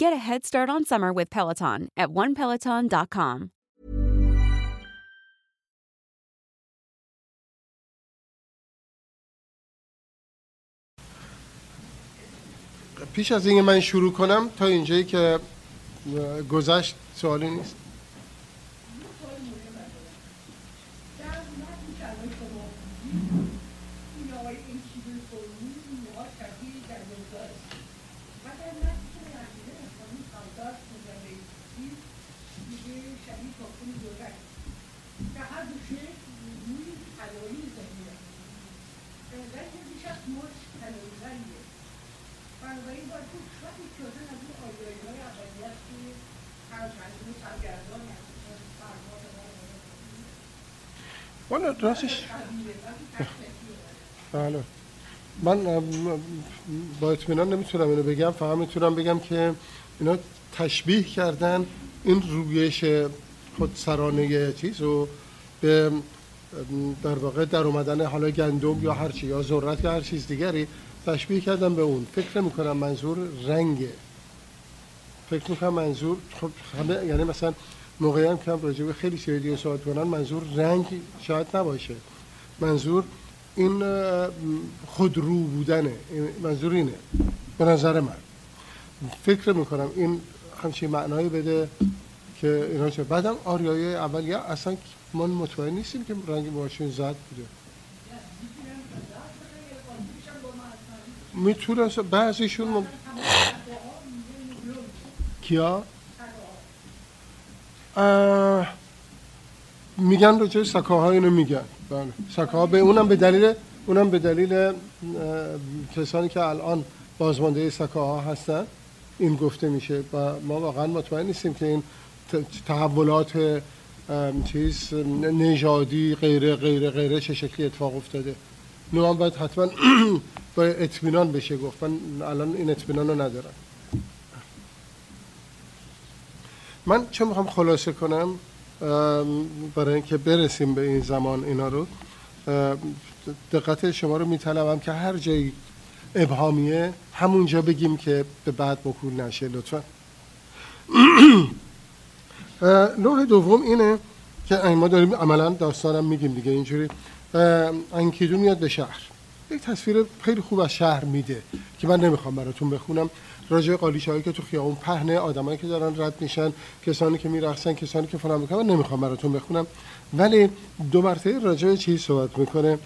Get a head start on summer with Peloton at onepeloton.com. پیش از اینکه من شروع کنم تا اینجایی که گذشت سوالی نیست والا راستش بله. من با اطمینان نمی‌تونم اینو بگم. فقط می‌تونم بگم که اینا تشبیه کردن این رویش خودسرانه چیز رو به در واقع در اومدن حالا گندم یا هرچی یا ذرت یا هر چیز دیگری. تشبیه کردن به اون. فکر می‌کنم منظور رنگه. فکر می‌کنم منظور خب همه یعنی مثلا موقعی هم که راجع به خیلی دیگه صحبت کنن منظور رنگ شاید نباشه. منظور این اه، خودرو بودنه. منظور اینه. به نظر من. فکر می‌کنم این همچین معنایی بده که اینا چه. بعدم آریای اول یا اصلا ما مطمئن نیستیم که رنگ ماشین زد بوده. می‌تونه بعضیشون م... کیا؟ اه، میگن راجع سکاها اینو میگن. بله. سکاها به اونم به دلیل اونم به دلیل اه، کسانی که الان بازمانده سکاها هستن. این گفته میشه و ما واقعا مطمئن نیستیم که این تحولات چیز نژادی غیره غیره غیره چه شکلی اتفاق افتاده. هم باید حتما با اطمینان بشه. گفت من الان این اطمینان رو ندارم. من چه می‌خوام خلاصه کنم؟ برای اینکه برسیم به این زمان اینا رو دقت شما رو میطلبم که هر جایی ابهامیه همونجا بگیم که به بعد مکول نشه لطفا. لوح دوم اینه که ما داریم عملا داستانم میگیم دیگه. اینجوری انکیدو میاد به شهر. یک تصویر خیلی خوب از شهر میده که من نمی‌خوام براتون بخونم. راجع قالیچه هایی که تو خیابون پهنه آدمایی که دارن رد میشن کسانی که میرقصن کسانی که فلان می‌کنن من نمی‌خوام براتون بخونم. ولی دو مرتبه راجع چیز صحبت می‌کنه.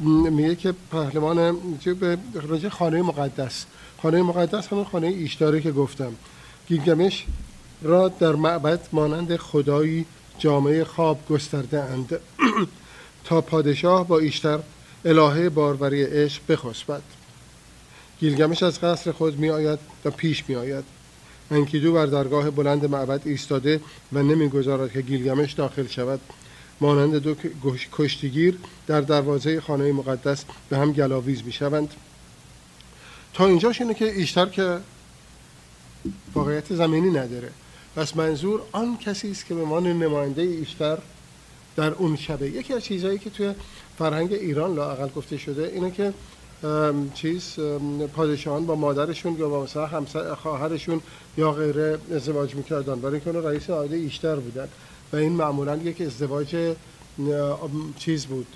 میگه که پهلوان به راجع خانه مقدس. خانه مقدس همون خانه ایشتاره که گفتم. گیلگمش را در معبد مانند خدایی جامعه خواب گسترده اند. تا پادشاه با ایشتر الهه باروری عشق بخسبد. گیلگمش از قصر خود می آید و پیش می آید انکیدو بر درگاه بلند معبد ایستاده و نمی‌گذارد که گیلگمش داخل شود. مانند دو کشتیگیر در دروازه خانه مقدس به هم گلاویز می شوند تا اینجاش اینه که ایشتر که واقعیت زمینی نداره. پس منظور آن کسی است که به مان نماینده ایشتر در اون شبه. یکی از چیزهایی که توی فرهنگ ایران لاقل گفته شده اینه که چیز پادشاهان با مادرشون یا با مثلا همسر خواهرشون یا غیره ازدواج می‌کردن. برای اینکه رئیس عایله ایشتر بودن. و این معمولا یک ازدواج چیز بود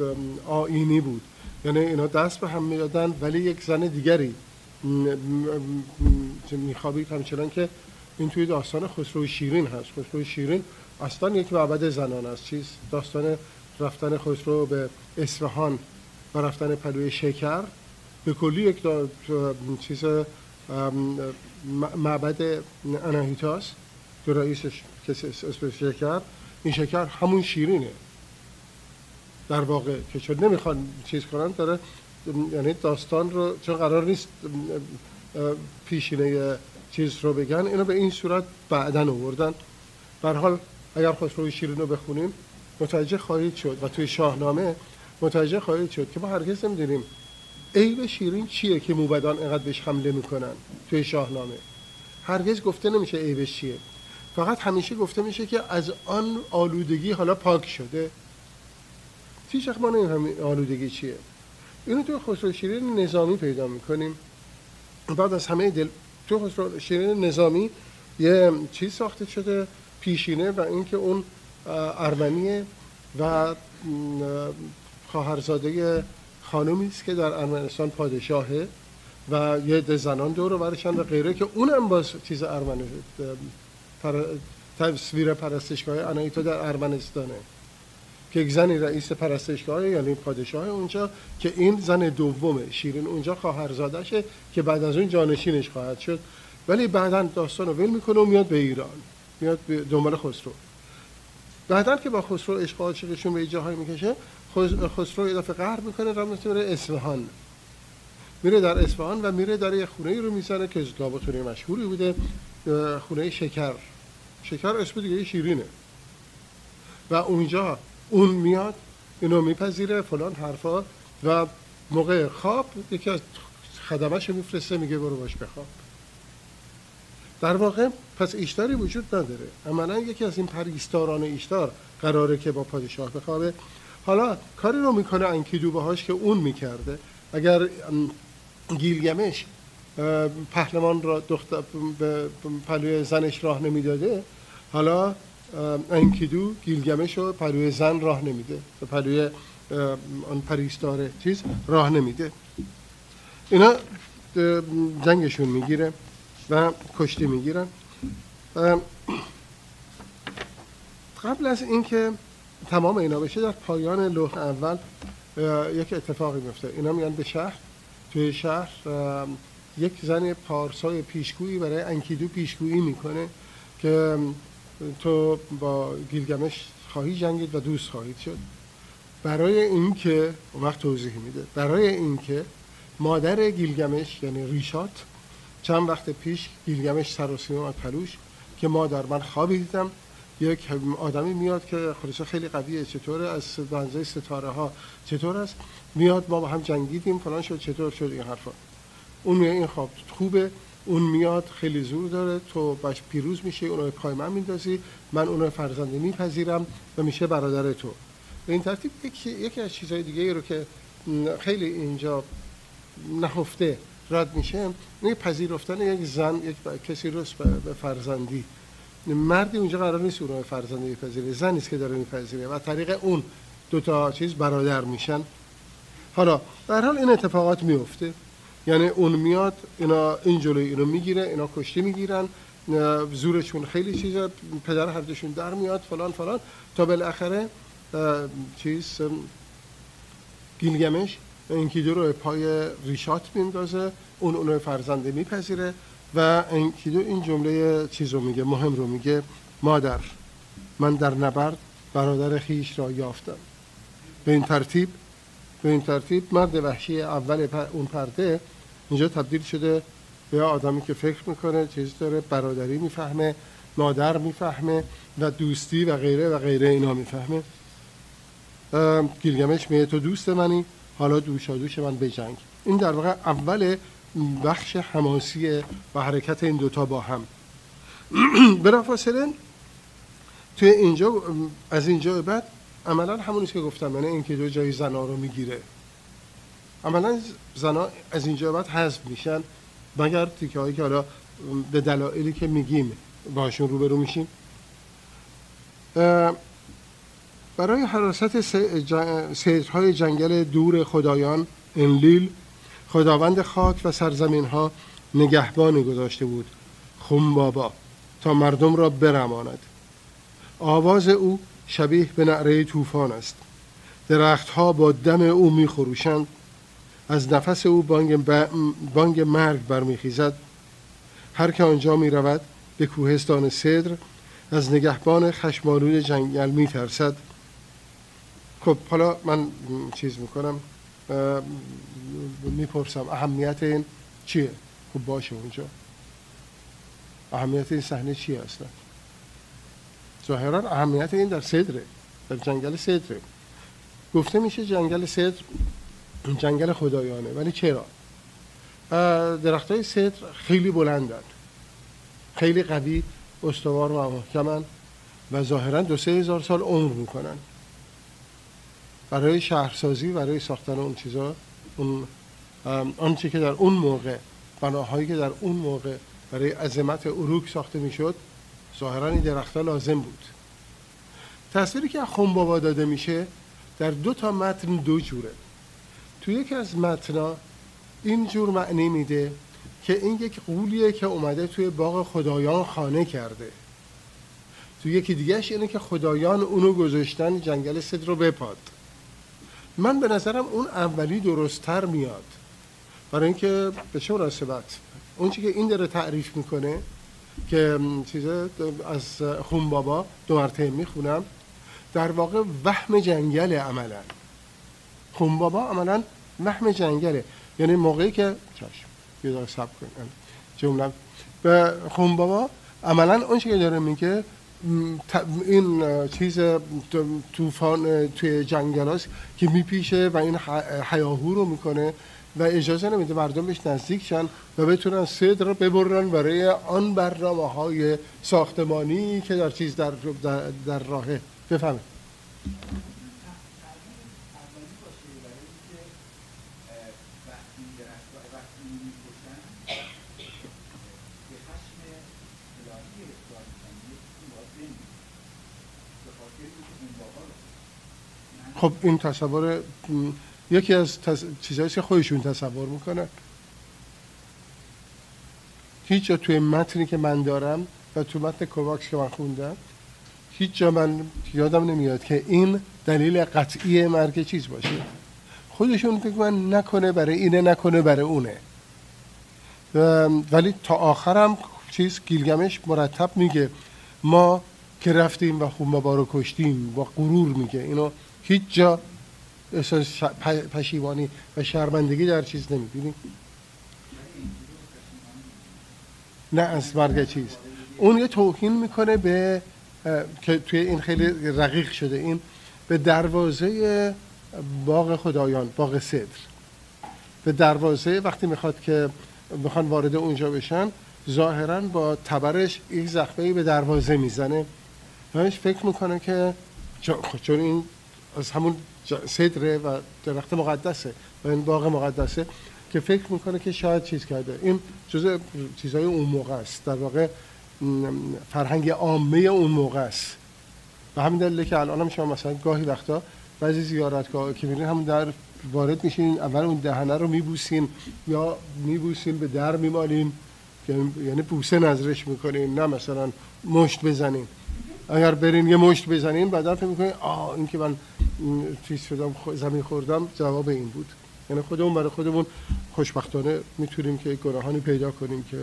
آینی بود. یعنی اینا دست به هم می‌دادن ولی یک زن دیگری میخوابید؟ همچنان که این توی داستان خسرو شیرین هست. خسرو شیرین اصلا یک معبد زنان است. چیز؟ داستان رفتن خسرو به اصفهان و رفتن پلوی شکر. به کلی یک چیز معبد اناهیتاس. که رئیسش کسی اسم شکر. این شکر همون شیرینه. در واقع که چون نمی‌خوان چیز کنن داره یعنی داستان رو چون قرار نیست پیشینه چیز رو بگن اینو به این صورت بعدا آوردن. حال اگر خسرو شیرین رو بخونیم متوجه خواهید شد و توی شاهنامه متوجه خواهید شد که ما هرگز نمی‌دونیم عیب شیرین چیه که موبدان اینقدر بهش حمله می‌کنن توی شاهنامه. هرگز گفته نمیشه عیبش چیه. فقط همیشه گفته میشه که از آن آلودگی حالا پاک شده. هیچ ما همین آلودگی چیه. اینو توی خسرو شیرین نظامی پیدا می‌کنیم. بعد از همه دل تو خسرو شیرین نظامی یه چیز ساخته شده. پیشینه و اینکه اون ارمنیه و خواهرزاده خانومی است که در ارمنستان پادشاهه و یه ده زنان دور برشن و غیره که اونم باز چیز ارمنه پر... تصویر پرستشگاه انایتا در ارمنستانه که یک زنی رئیس پرستشگاه یعنی پادشاه اونجا که این زن دومه شیرین اونجا خواهرزادشه که بعد از اون جانشینش خواهد شد. ولی بعدا داستان رو ول می‌کنه و میاد به ایران. میاد دنبال خسرو. بعدا که با خسرو عشق عاشقشون به جاهای می‌کشه خسرو اضافه قهر می‌کنه را میره اصفهان. میره در اصفهان و میره در یه خونه رو می‌زنه که لابد خونه مشهوری بوده خونه شکر. شکر اسم دیگه شیرینه. و اونجا اون میاد اینو میپذیره فلان حرفا و موقع خواب یکی از خدمش میفرسته میگه برو باش بخواب. در واقع پس ایشتاری وجود نداره. عملا یکی از این پریستاران ایشتار قراره که با پادشاه بخوابه. حالا کاری رو می‌کنه انکیدو باهاش که اون می‌کرده. اگر گیلگمش پهلوان را دختر به پلوی زنش راه نمی‌داده حالا انکیدو گیلگمش رو پلوی زن راه نمیده. به پلوی آن پریستار چیز راه نمیده. اینا جنگشون می‌گیره. و کشتی می‌گیرن. قبل از اینکه تمام اینا بشه در پایان لوح اول یک اتفاقی میفته. اینا میان به شهر. توی شهر یک زن پارسای پیشگویی برای انکیدو پیشگویی می‌کنه که تو با گیلگمش خواهی جنگید و دوست خواهید شد. برای اینکه وقت توضیح میده. برای اینکه مادر گیلگمش یعنی ریشات چند وقت پیش گیلگمش سر و پلوش که مادر من خوابی دیدم. یک آدمی میاد که خودش خیلی قویه. چطور از بنزه ستاره ها. چطور است؟ میاد ما با هم جنگیدیم. فلان شد چطور شد؟ این حرفا. اون میاد این خواب خوبه. اون میاد خیلی زور داره. تو باش پیروز میشه اونو پای من میندازی. من اونو فرزنده میپذیرم و میشه برادر تو. به این ترتیب یکی, یکی از چیزهای دیگه ای رو که خیلی اینجا نهفته. رد میشه این پذیرفتن یک زن یک کسی رو به فرزندی. مردی اونجا قرار نیست اون رو فرزندی بپذیره زنی که داره میپذیره و طریق اون دو تا چیز برادر میشن. حالا در حال این اتفاقات میفته. یعنی اون میاد اینا این جلوی اینو می‌گیره اینا کشتی می‌گیرن زورشون خیلی چیزا پدر هردشون در میاد فلان فلان. تا بالاخره چیز گیلگمش انکیدو رو پای ریشات میندازه اون اونو فرزنده میپذیره و انکیدو این جمله چیز رو میگه مهم رو میگه مادر من در نبرد برادر خیش را یافتم. به این ترتیب به این ترتیب مرد وحشی اول اون پرده اینجا تبدیل شده به آدمی که فکر می‌کنه چیز داره برادری می‌فهمه مادر می‌فهمه و دوستی و غیره و غیره اینا می‌فهمه. گیلگمش میگه تو دوست منی؟ حالا دوشا دوش من بجنگ این در واقع اول بخش حماسی و حرکت این دوتا با هم. بلافاصله توی اینجا از اینجا بعد عملا همونی که گفتم یعنی اینکه دو جای زنا رو می‌گیره. عملا زنا از اینجا بعد حذف میشن مگر تیکه هایی که حالا به دلایلی که میگیم باشون روبرو میشیم. برای حراست سیرهای جنگل دور خدایان انلیل خداوند خاک و سرزمین ها نگهبانی گذاشته بود. بابا تا مردم را برماند. آواز او شبیه به نعره طوفان است. درختها با دم او میخروشند. از نفس او بانگ, بانگ مرگ برمیخیزد. هر که آنجا می رود به کوهستان صدر از نگهبان خشمالود جنگل می ترسد خب حالا من چیز می‌کنم می‌پرسم اهمیت این چیه؟ خب باشه اونجا. اهمیت این صحنه چیه اصلا ظاهرا اهمیت این در صدره در جنگل صدره. گفته میشه جنگل صدر جنگل خدایانه ولی چرا؟ درخت های صدر خیلی بلندند خیلی قوی استوار و محکمن و ظاهرا دو سه هزار سال عمر می‌کنن. برای شهرسازی برای ساختن اون چیزا اون آنچه که در اون موقع بناهایی که در اون موقع برای عظمت اروک ساخته می‌شد ظاهرا این درختها لازم بود. تصویری که از بابا داده میشه در دو تا متن دو جوره. تو یکی از متنا این جور معنی میده که این یک قولیه که اومده توی باغ خدایان خانه کرده. تو یکی دیگهش اینه که خدایان اونو گذاشتن جنگل صد رو بپاد. من به نظرم اون اولی درستتر میاد. برای اینکه به چه مناسبت؟ اون که این داره تعریف می‌کنه که چیزه از خون بابا دو مرتبه می‌خونم. در واقع وهم جنگل عملا. خون بابا عملا وهم جنگله. یعنی موقعی که چشم یه داره سب کنم. جمله. به خون بابا عملا اون که داره میگه این چیز طوفان توی جنگل هست که میپیشه و این حیاهو رو می‌کنه و اجازه نمیده مردم بهش نزدیک شن و بتونن صدر رو ببرن برای آن برنامه های ساختمانی که در چیز در, در, در راهه. بفهمه خب این تصور یکی از تص... چیزهایی که خودشون تصور می‌کنن. هیچ جا توی متنی که من دارم و تو متن کوواکس که من خوندم هیچ جا من یادم نمیاد که این دلیل قطعی مرگ چیز باشه. خودشون فکر من نکنه برای اینه نکنه برای اونه. ولی تا آخرم چیز گیلگمش مرتب میگه. ما که رفتیم و خون رو کشتیم با غرور میگه. اینو هیچ جا احساس پشیوانی و شرمندگی در چیز نمی‌بینیم نه از مرگ چیز. اون یه توهین می‌کنه به که توی این خیلی رقیق شده این به دروازه باغ خدایان باغ صدر. به دروازه وقتی می‌خواد که می‌خوان وارد اونجا بشن ظاهرا با تبرش یک زخمه به دروازه می‌زنه. همش فکر می‌کنه که چون این از همون صدره و درخت مقدسه و این باغ مقدسه که فکر می‌کنه که شاید چیز کرده. این جزء چیزهای اون موقع است. در واقع فرهنگ عامه اون موقع است. و همین دلیله که الان هم شما مثلا گاهی وقتا بعضی زیارتگاه که میرین همون در وارد میشین اول اون دهنه رو میبوسین یا میبوسین به در میمالین یعنی بوسه نظرش می‌کنین نه مثلا مشت بزنین. اگر برین یه مشت بزنین بعدا فکر می‌کنین آه این که من چیز شدم زمین خوردم جواب این بود. یعنی خودمون برای خودمون خوشبختانه می‌تونیم که گناهانی پیدا کنیم که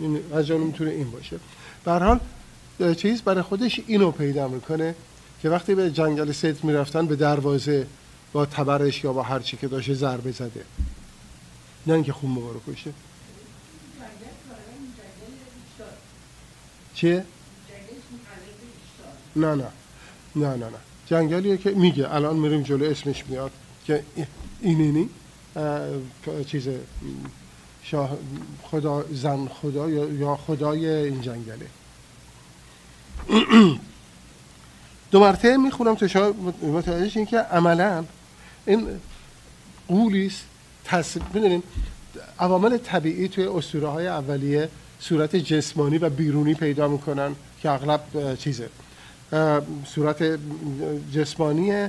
این از می‌تونه این باشه. به حال چیز برای خودش اینو پیدا می‌کنه که وقتی به جنگل سید می‌رفتن به دروازه با تبرش یا با هر چی که داشته ضربه زده. نه اینکه خون بابا رو کشه چیه؟ نه نه. نه نه نه. جنگلیه که میگه. الان میریم جلو اسمش میاد. که اینینی چیز شاه خدا زن خدا یا خدای این جنگله. دو مرتبه می‌خونم تا شما متوجه این که عملا این قولی است. تص... عوامل طبیعی توی اسطوره های اولیه صورت جسمانی و بیرونی پیدا می‌کنن که اغلب چیزه. صورت جسمانی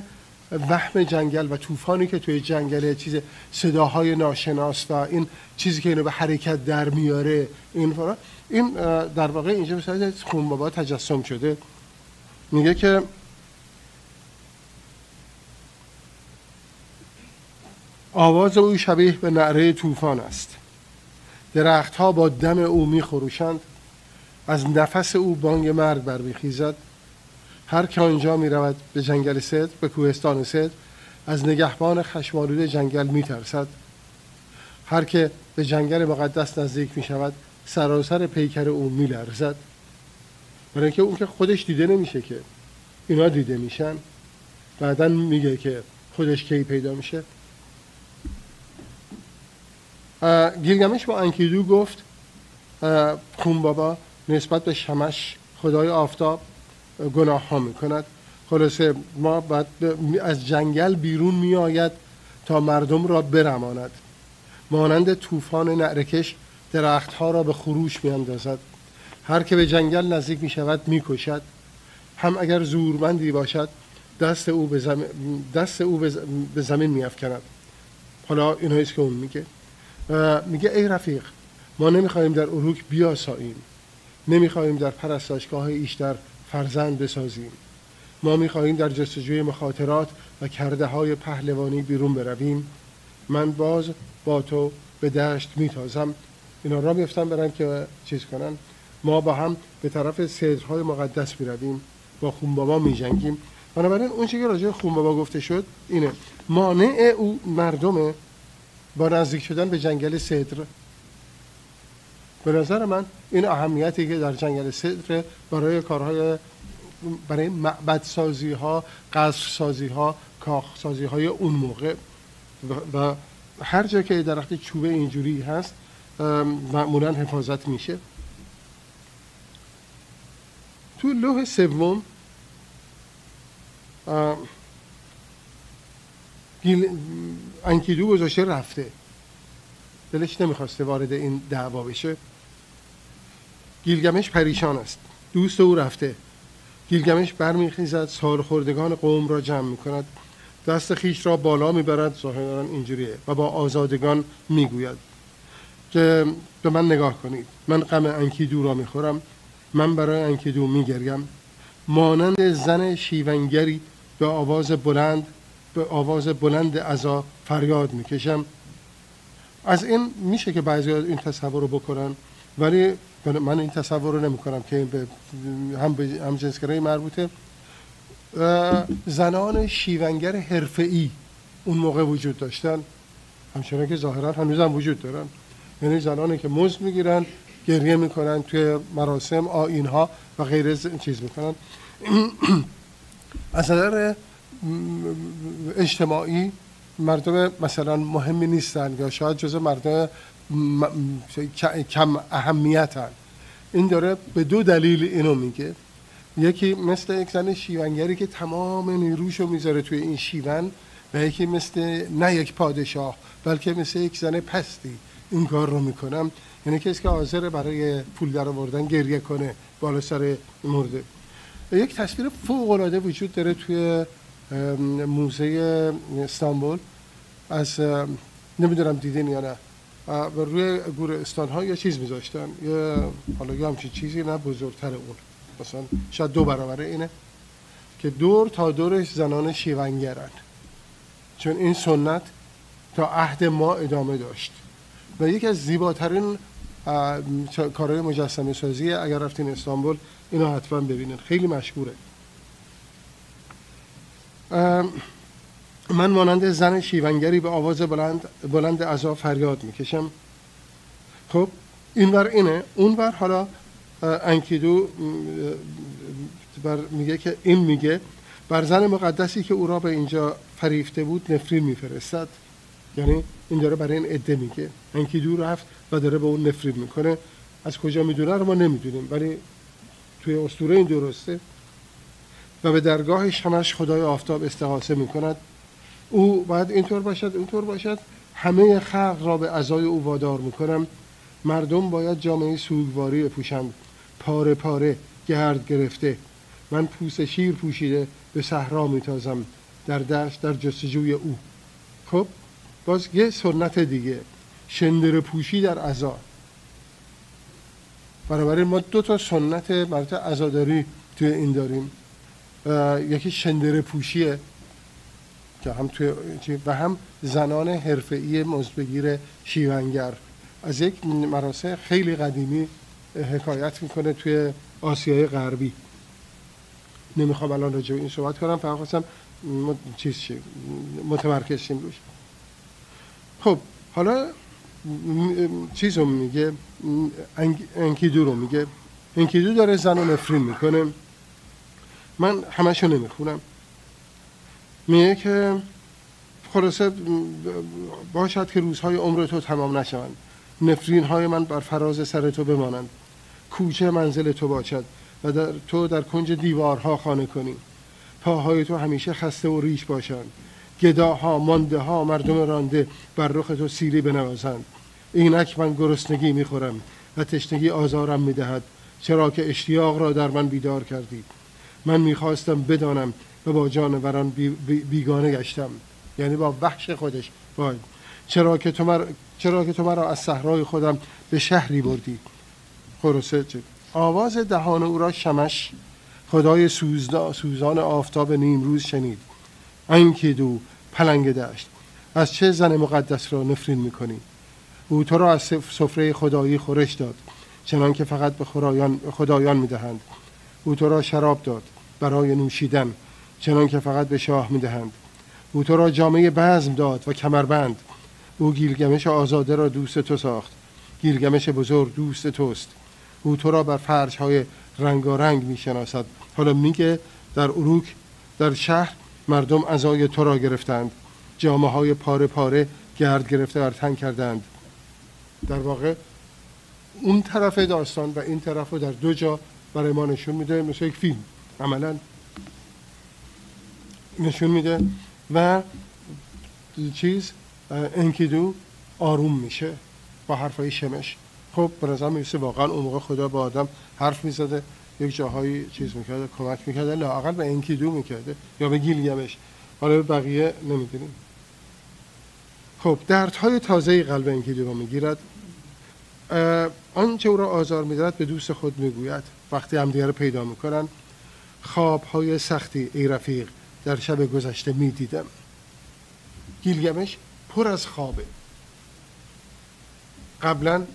وهم جنگل و طوفانی که توی جنگل چیز صداهای ناشناس و این چیزی که اینو به حرکت در میاره این این در واقع اینجا مثلا خون بابا تجسم شده. میگه که آواز او شبیه به نعره طوفان است. درختها با دم او میخروشند از نفس او بانگ مرگ برمیخیزد. هر که آنجا می رود به جنگل سد به کوهستان سد از نگهبان خشمالود جنگل می ترسد هر که به جنگل مقدس نزدیک می شود سراسر پیکر او می لرزد برای اینکه اون که خودش دیده نمیشه که. اینا دیده میشن. بعدا میگه که خودش کی پیدا میشه. گیلگمش با انکیدو گفت خون بابا نسبت به شمش خدای آفتاب گناه ها می‌کند. خلاصه ما بعد از جنگل بیرون می آید تا مردم را برماند. مانند طوفان نعرکش درختها را به خروش می اندازد هر که به جنگل نزدیک می شود می کشد هم اگر زورمندی باشد دست او به زمین, دست او به زمین می افکند حالا اینهاییست که اون میگه. میگه ای رفیق ما نمی‌خواهیم در اروک بیاساییم. نمی‌خواهیم در پرستاشگاه ایشتر فرزند بسازیم. ما می‌خواهیم در جستجوی مخاطرات و کرده های پهلوانی بیرون برویم. من باز با تو به دشت میتازم. اینا را میفتن برن که چیز کنن. ما با هم به طرف صدرهای مقدس می‌رویم. با خونبابا میجنگیم. بنابراین اون چیزی که راجع خونبابا گفته شد اینه. مانع او مردمه با نزدیک شدن به جنگل صدر به نظر من این اهمیتی که در جنگل صدر برای کارهای برای معبد سازی ها قصر سازی ها کاخ سازی های اون موقع. و هر جا که درخت چوبه اینجوری هست معمولا حفاظت میشه. تو لوح سوم انکیدو گذاشته رفته. دلش نمی‌خواسته وارد این دعوا بشه. گیلگمش پریشان است. دوست او رفته. گیلگمش برمیخیزد سالخوردگان قوم را جمع می‌کند. دست خیش را بالا می‌برد ظاهرا اینجوریه و با آزادگان می‌گوید. که به من نگاه کنید. من غم انکیدو را می‌خورم. من برای انکیدو میگریم. مانند زن شیونگری به آواز بلند به آواز بلند ازا فریاد می‌کشم. از این میشه که بعضی این تصور رو بکنن. ولی من این تصور رو نمی کنم که به هم به هم جنسگرایی مربوطه. زنان شیونگر حرفه‌ای اون موقع وجود داشتن. همچنان که ظاهرا هنوز هم وجود دارن. یعنی زنانی که مزد می‌گیرن گریه می‌کنن توی مراسم آین ها و غیر چیز می‌کنن. از نظر اجتماعی مردم مثلا مهمی نیستن یا شاید جز مردم کم اهمیتن. این داره به دو دلیل اینو میگه. یکی مثل یک زن شیونگری که تمام نیروشو می‌ذاره توی این شیون و یکی مثل نه یک پادشاه بلکه مثل یک زن پستی این کار رو می‌کنم یعنی کسی که حاضر برای پول در آوردن گریه کنه بالا سر مرده. یک تصویر فوق العاده وجود داره توی موزه استانبول. از نمی‌دونم دیدین یا نه. و روی گورستان ها یه چیز میذاشتن. یه حالا یه همچین چیزی نه بزرگتر اون. مثلا شاید دو برابر اینه که دور تا دورش زنان شیونگرن. چون این سنت تا عهد ما ادامه داشت. و یکی از زیباترین کارهای مجسمه سازی اگر رفتین استانبول اینا حتما ببینید خیلی مشهوره. من مانند زن شیونگری به آواز بلند بلند عذاب فریاد می‌کشم. خب اینور اینه. اونور حالا انکیدو بر میگه که این میگه بر زن مقدسی که او را به اینجا فریفته بود نفرین میفرستد. یعنی این داره برای این عده میگه. انکیدو رفت و داره به اون نفرین می‌کنه. از کجا می‌دونه رو ما نمی‌دونیم. ولی توی اسطوره این درسته. و به درگاهش همش خدای آفتاب استغاثه می‌کند. او باید اینطور باشد اونطور باشد. همه خلق را به ازای او وادار می‌کنم. مردم باید جامعه سوگواری بپوشند. پاره پاره گرد گرفته. من پوست شیر پوشیده به صحرا میتازم. در دشت در جستجوی او. خب باز یه سنت دیگه. شندر پوشی در عزا بنابراین ما دو تا سنت مربوط عزاداری توی این داریم. یکی شندر پوشیه. که هم توی و هم زنان حرفه‌ای مزبگیر شیونگر. از یک مراسم خیلی قدیمی حکایت می‌کنه توی آسیای غربی. نمی‌خوام الان راجع این صحبت کنم فقط خواستم چیز متمرکز شیم روش. خب حالا چیز رو میگه انکیدو رو میگه. انکیدو داره زن رو نفرین می‌کنه. من همشو نمی‌خونم. میگه که خلاصه باشد که روزهای عمر تو تمام نشوند. نفرین های من بر فراز سر تو بمانند. کوچه منزل تو باشد و در تو در کنج دیوارها خانه کنی. پاهای تو همیشه خسته و ریش باشند. گداها مانده ها مردم رانده بر رخ تو سیری بنوازند. اینک من گرسنگی می‌خورم و تشنگی آزارم می‌دهد. چرا که اشتیاق را در من بیدار کردی. من می‌خواستم بدانم و با جانوران بیگانه گشتم. یعنی با وحش خودش. باید چرا که تو, مر... چرا که تو مرا از صحرای خودم به شهری بردی؟ خلاصه آواز دهان او را شمش. خدای سوزنا... سوزان آفتاب نیمروز شنید. انکی دو پلنگ دشت. از چه زن مقدس را نفرین می‌کنی؟ او تو را از سفره خدایی خورش داد چنان که فقط به خدایان می‌دهند. او تو را شراب داد برای نوشیدن. چنان که فقط به شاه می‌دهند. او تو را جامعه بزم داد و کمربند. او گیلگمش آزاده را دوست تو ساخت. گیلگمش بزرگ دوست توست. او تو را بر فرش های رنگارنگ می‌شناسد. حالا میگه در اروک در شهر مردم ازای تو را گرفتند. جامعه های پاره پاره گرد گرفته بر تن کردند. در واقع اون طرف داستان و این طرف رو در دو جا برای ما نشون میده مثل یک فیلم. عملا نشون میده و چیز انکیدو آروم میشه با حرفای شمش. خب به نظر می‌رسه واقعا اون موقع خدا با آدم حرف می‌زده یک جاهایی چیز می‌کرده کمک می‌کرده لاقل به انکیدو می‌کرده یا به گیلگمش حالا بقیه نمی‌دونیم. خب دردهای تازه قلب انکیدو می‌گیرد. آنچه او را آزار می‌دهد به دوست خود می‌گوید. وقتی هم دیگر پیدا می‌کنن خواب های سختی ای رفیق در شب گذشته می‌دیدم. گیلگمش پر از خوابه. قبلا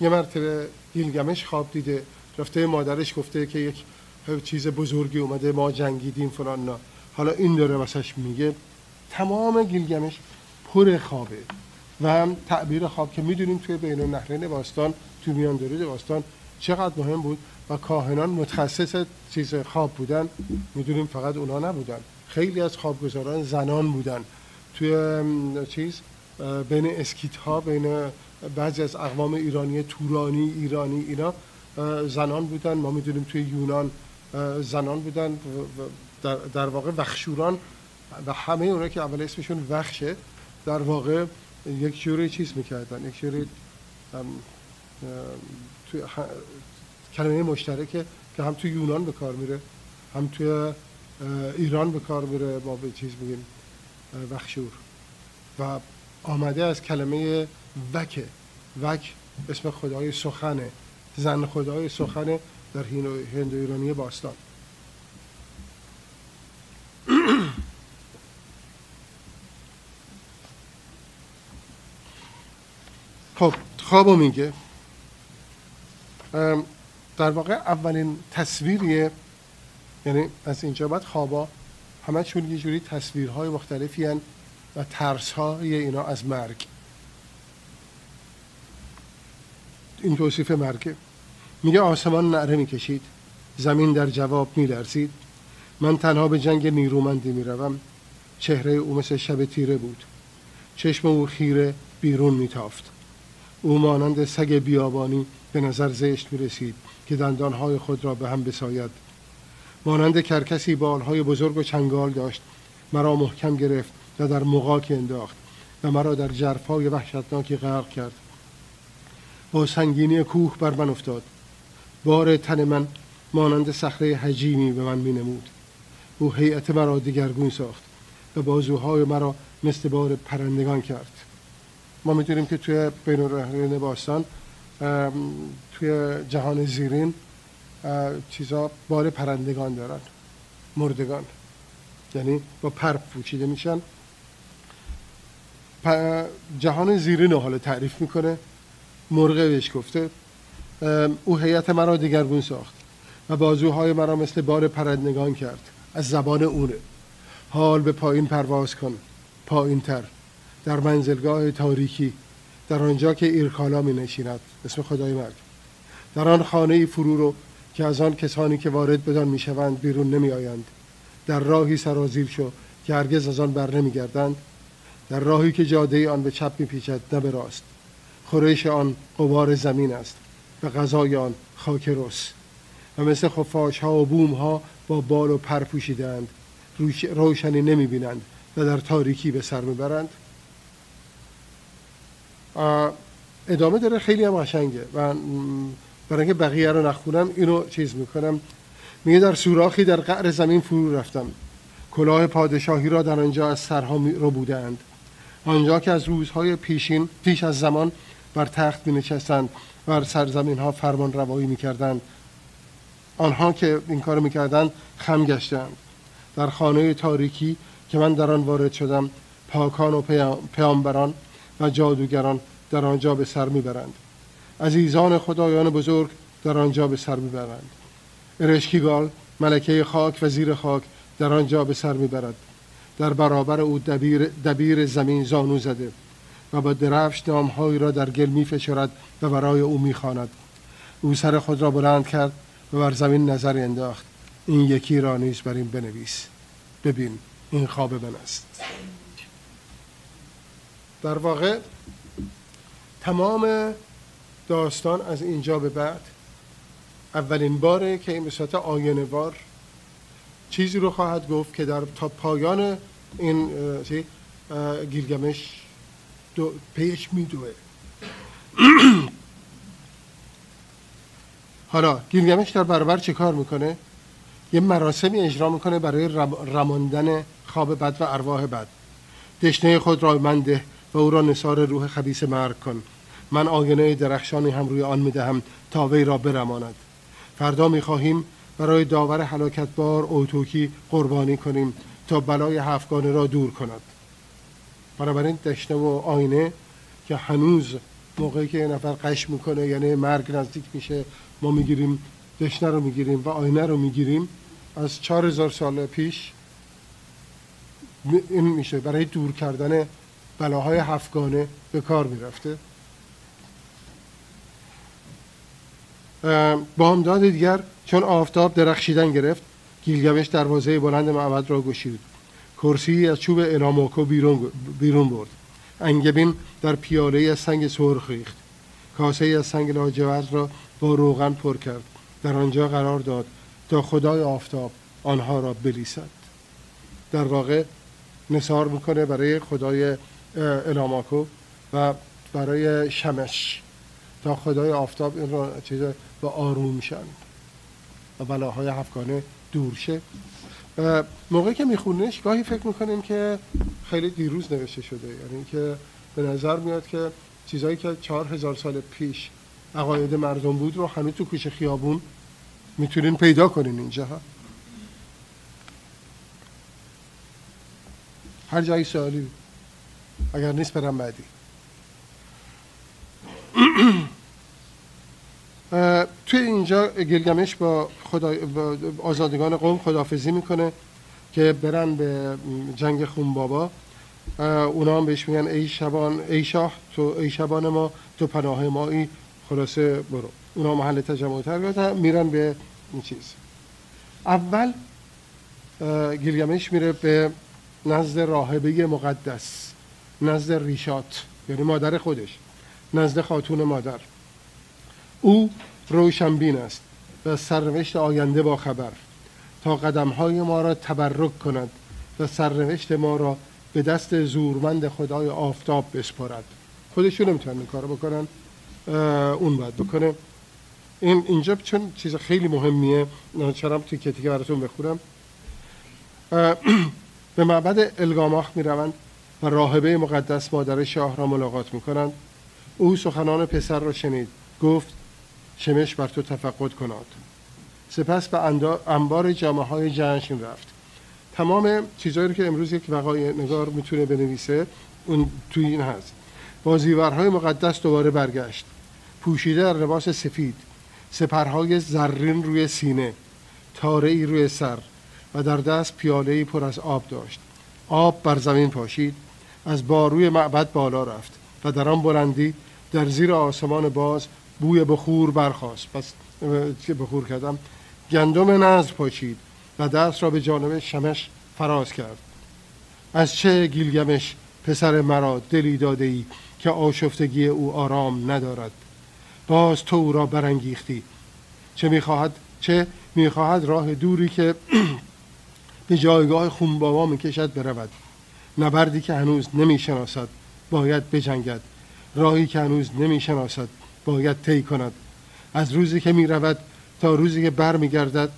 یه مرتبه گیلگمش خواب دیده. رفته مادرش گفته که یک چیز بزرگی اومده ما جنگیدیم فلان نه حالا این داره واسش میگه. تمام گیلگمش پر خوابه. و هم تعبیر خواب که می‌دونیم توی بین النهرین باستان توی میان دارید باستان چقدر مهم بود و کاهنان متخصص چیز خواب بودن. می‌دونیم فقط اونا نبودن. خیلی از خوابگزاران زنان بودن. توی چیز بین اسکیت ها بین بعضی از اقوام ایرانی تورانی ایرانی اینا زنان بودن. ما می‌دونیم توی یونان زنان بودن در, واقع وخشوران و همه اونا که اول اسمشون وخشه در واقع یک جوری چیز می‌کردن. یک جوری توی کلمه مشترکه که هم توی یونان به کار میره هم توی ایران به کار میره ما به چیز میگیم وخشور. و آمده از کلمه وکه. وک اسم خدای سخنه. زن خدای سخنه در هند ایرانی باستان. خب خوابو میگه. در واقع اولین تصویریه یعنی از اینجا بعد خوابا همه یه جوری تصویرهای مختلفی هن و ترس های اینا از مرگ. این توصیف مرگه. میگه آسمان نعره می‌کشید زمین در جواب میلرزید. من تنها به جنگ نیرومندی می‌روم چهره او مثل شب تیره بود. چشم او خیره بیرون میتافت. او مانند سگ بیابانی به نظر زشت می رسید که دندانهای خود را به هم بساید. مانند کرکسی بالهای بزرگ و چنگال داشت. مرا محکم گرفت و در مقاک انداخت و مرا در جرفای وحشتناکی غرق کرد. با سنگینی کوه بر من افتاد. بار تن من مانند صخره حجیمی به من می نمود او هیئت مرا دگرگون ساخت و بازوهای مرا مثل بار پرندگان کرد. ما می‌دونیم که توی بین باستان توی جهان زیرین چیزا بال پرندگان دارن مردگان. یعنی با پر پوشیده میشن. جهان زیرین رو تعریف می‌کنه. مرغه بهش گفته. او هیئت مرا دیگرگون ساخت و بازوهای مرا مثل بار پرندگان کرد. از زبان اونه. حال به پایین پرواز کن. پایین تر در منزلگاه تاریکی. در آنجا که ایرکالا می نشیند. اسم خدای مرگ. در آن خانه فرو رو که از آن کسانی که وارد بدان می شوند بیرون نمی آیند در راهی سرازیر شو که هرگز از آن بر نمی گردند در راهی که جاده آن به چپ می پیچد نه به راست. خورش آن قبار زمین است. و غذای آن خاک رس. و مثل خفاش ها و بوم ها با بال و پر پوشیدند روشنی نمی بینند و در تاریکی به سر می‌برند. ادامه داره. خیلی هم قشنگه. و برای اینکه بقیه رو نخونم اینو چیز می‌کنم. میگه در سوراخی در قعر زمین فرو رفتم. کلاه پادشاهی را در آنجا از سرها رو بودند. آنجا که از روزهای پیشین پیش از زمان بر تخت می نشستند بر سرزمین ها فرمان روایی می کردند آنها که این کار می کردند خم گشتند در خانه تاریکی که من در آن وارد شدم پاکان و پیامبران و جادوگران در آنجا به سر می‌برند. عزیزان خدایان بزرگ در آنجا به سر می‌برند. ارشکیگال ملکه خاک و زیر خاک در آنجا به سر می‌برد. در برابر او دبیر, دبیر زمین زانو زده و با درفش نامهایی را در گل میفشرد و برای او می‌خواند. او سر خود را بلند کرد و بر زمین نظر انداخت. این یکی را نیز بر این بنویس. ببین این خواب من است. در واقع تمام داستان از اینجا به بعد. اولین باره که این به صورت آینوار چیزی رو خواهد گفت که در تا پایان این گیلگمش دو پیش میدوه. حالا گیلگمش در برابر چه کار می‌کنه؟ یه مراسمی اجرا می‌کنه برای رماندن خواب بد و ارواح بد. دشنه خود را من ده و او را نصار روح خبیس مرگ کن. من آینه درخشانی هم روی آن می‌دهم تا وی را برماند. فردا می‌خواهیم برای داور حلاکت بار اوتوکی قربانی کنیم تا بلای هفگانه را دور کند. بنابراین دشنه و آینه که هنوز موقعی که یه نفر قش می‌کنه یعنی مرگ نزدیک میشه ما می‌گیریم دشنه رو می‌گیریم و آینه رو می‌گیریم. از چهار هزار سال پیش این میشه. برای دور کردن بلاهای هفگانه به کار می‌رفته. بامداد دیگر چون آفتاب درخشیدن گرفت گیلگمش دروازه بلند معبد را گشید کرسی از چوب الاماکو بیرون, بیرون برد. انگبین در پیاله از سنگ سرخ ریخت. کاسه از سنگ لاجورد را با روغن پر کرد. در آنجا قرار داد تا خدای آفتاب آنها را بلیسد. در واقع نصار می‌کنه برای خدای الاماکو و برای شمش. تا خدای آفتاب این را به آروم میشن. و بلاهای افغانه دور شه. موقعی که میخونش گاهی فکر می‌کنیم که خیلی دیروز نوشته شده. یعنی که به نظر میاد که چیزهایی که چهار هزار سال پیش عقاید مردم بود رو هنوز تو کوچه خیابون می‌تونین پیدا کنین اینجا. هر جایی سوالی اگر نیست برم بعدی. توی اینجا گلگمش با, خدا... با آزادگان قوم خدافزی می‌کنه که برن به جنگ خون بابا. اونا هم بهش میگن ای شبان ای شاه تو ای شبان ما تو پناه مایی. خلاصه برو. اونا محل تجمع تر میرن به این چیز. اول گیلگمش میره به نزد راهبه مقدس نزد ریشات یعنی مادر خودش. نزد خاتون مادر. او روشنبین است و سرنوشت آینده با خبر. تا قدمهای ما را تبرک کند و سرنوشت ما را به دست زورمند خدای آفتاب بسپارد خودشون نمی‌تونن این کارو بکنن. اون باید بکنه. این اینجا چون چیز خیلی مهمیه چرا توی که براتون بخورم به معبد الگاماخ می روند و راهبه مقدس مادر شاه را ملاقات می کنند او سخنان پسر را شنید. گفت شمش بر تو تفقد کناد. سپس به انبار جامعه های جنشین رفت. تمام چیزهایی که امروز یک وقای نگار می‌تونه بنویسه اون توی این هست. بازیورهای مقدس دوباره برگشت. پوشیده در لباس سفید. سپرهای زرین روی سینه. تاره ای روی سر. و در دست پیاله ای پر از آب داشت. آب بر زمین پاشید. از باروی معبد بالا رفت. و در آن بلندی در زیر آسمان باز بوی بخور برخاست. پس چه بخور کردم؟ گندم نزد پاشید و دست را به جانب شمش فراز کرد. از چه گیلگمش پسر مرا دلی داده ای که آشفتگی او آرام ندارد؟ باز تو او را برانگیختی. چه می‌خواهد؟ چه می‌خواهد راه دوری که به جایگاه خونبابا می‌کشد برود؟ نبردی که هنوز نمی‌شناسد. باید بجنگد. راهی که هنوز نمی‌شناسد باید طی کند. از روزی که می‌رود تا روزی که بر میگردد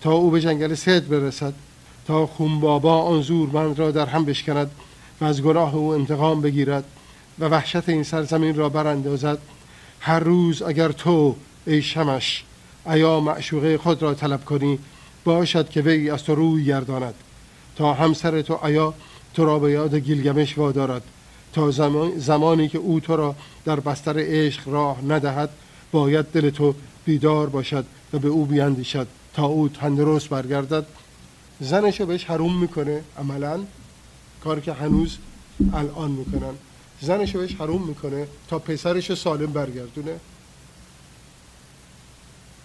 تا او به جنگل سید برسد تا خونبابا آن زورمند را در هم بشکند و از گناه او انتقام بگیرد و وحشت این سرزمین را براندازد. هر روز اگر تو ای شمش ایا معشوقه خود را طلب کنی باشد که وی از تو روی گرداند. تا همسر تو ایا تو را به یاد گیلگمش وادارد. تا زمانی که او تو را در بستر عشق راه ندهد باید دل تو بیدار باشد و به او بیاندیشد تا او تندرست برگردد. زنش رو بهش حروم می‌کنه عملا کاری که هنوز الان می‌کنن. زنش رو بهش حروم می‌کنه تا پسرش سالم برگردونه.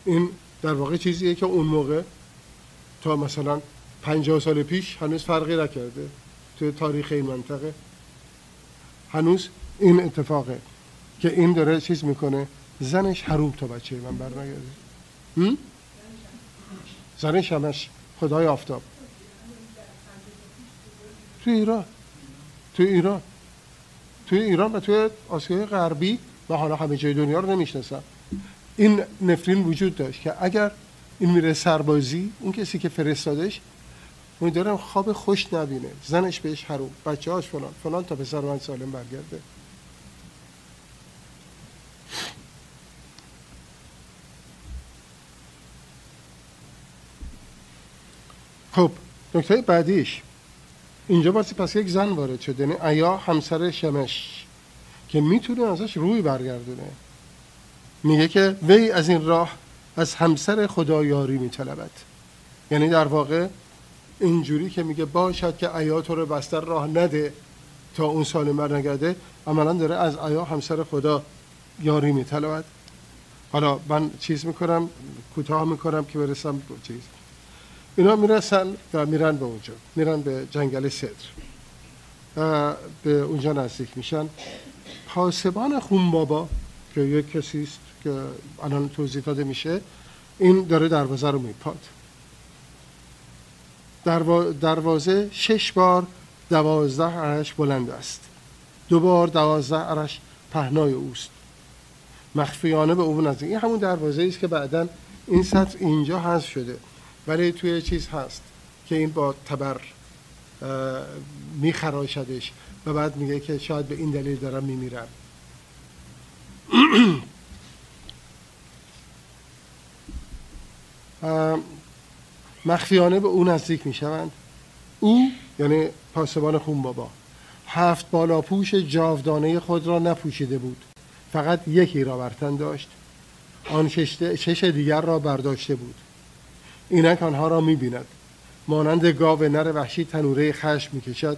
این در واقع چیزیه که اون موقع تا مثلا پنجاه سال پیش هنوز فرقی نکرده. توی تاریخ این منطقه. هنوز این اتفاقه که این داره چیز می‌کنه. زنش حروم تا بچه من برنگرده. زنش همش. خدای آفتاب. توی ایران. توی ایران. توی ایران و توی آسیای غربی و حالا همه جای دنیا رو نمی‌شناسم. این نفرین وجود داشت که اگر این میره سربازی اون کسی که فرستادش دارم خواب خوش نبینه. زنش بهش حروم. بچه هاش فلان. فلان تا پسر من سالم برگرده. خب نکته بعدیش. اینجا باسی پس یک زن وارد شده. یعنی ایا همسر شمش که می‌تونه ازش روی برگردونه. میگه که وی از این راه از همسر خدا یاری میطلبد. یعنی در واقع اینجوری که میگه باشد که تو رو بستر راه نده تا اون سالم برنگرده عملا داره از ایا همسر خدا یاری میطلبد حالا من چیز می‌کنم کوتاه می‌کنم که برسم چیز. اینا می‌رسن و میرن به اونجا. میرن به جنگل صدر. به اونجا نزدیک میشن. پاسبان خون بابا که یک کسی است که الان توضیح داده میشه این داره دروازه رو میپاد. دروازه شش بار دوازده عرش بلند است. دو بار دوازده عرش پهنای اوست. مخفیانه به او نزدیک. این همون دروازه است که بعدا این سطح اینجا حذف شده. ولی توی چیز هست که این با تبر میخراشدش و بعد میگه که شاید به این دلیل دارم میمیرم. مخفیانه به او نزدیک می‌شوند. او یعنی پاسبان خون بابا هفت بالا پوش جاودانه خود را نپوشیده بود. فقط یکی را برتن داشت. آن شش دیگر را برداشته بود. اینک آنها را می‌بیند. مانند گاو نر وحشی تنوره خشم می‌کشد.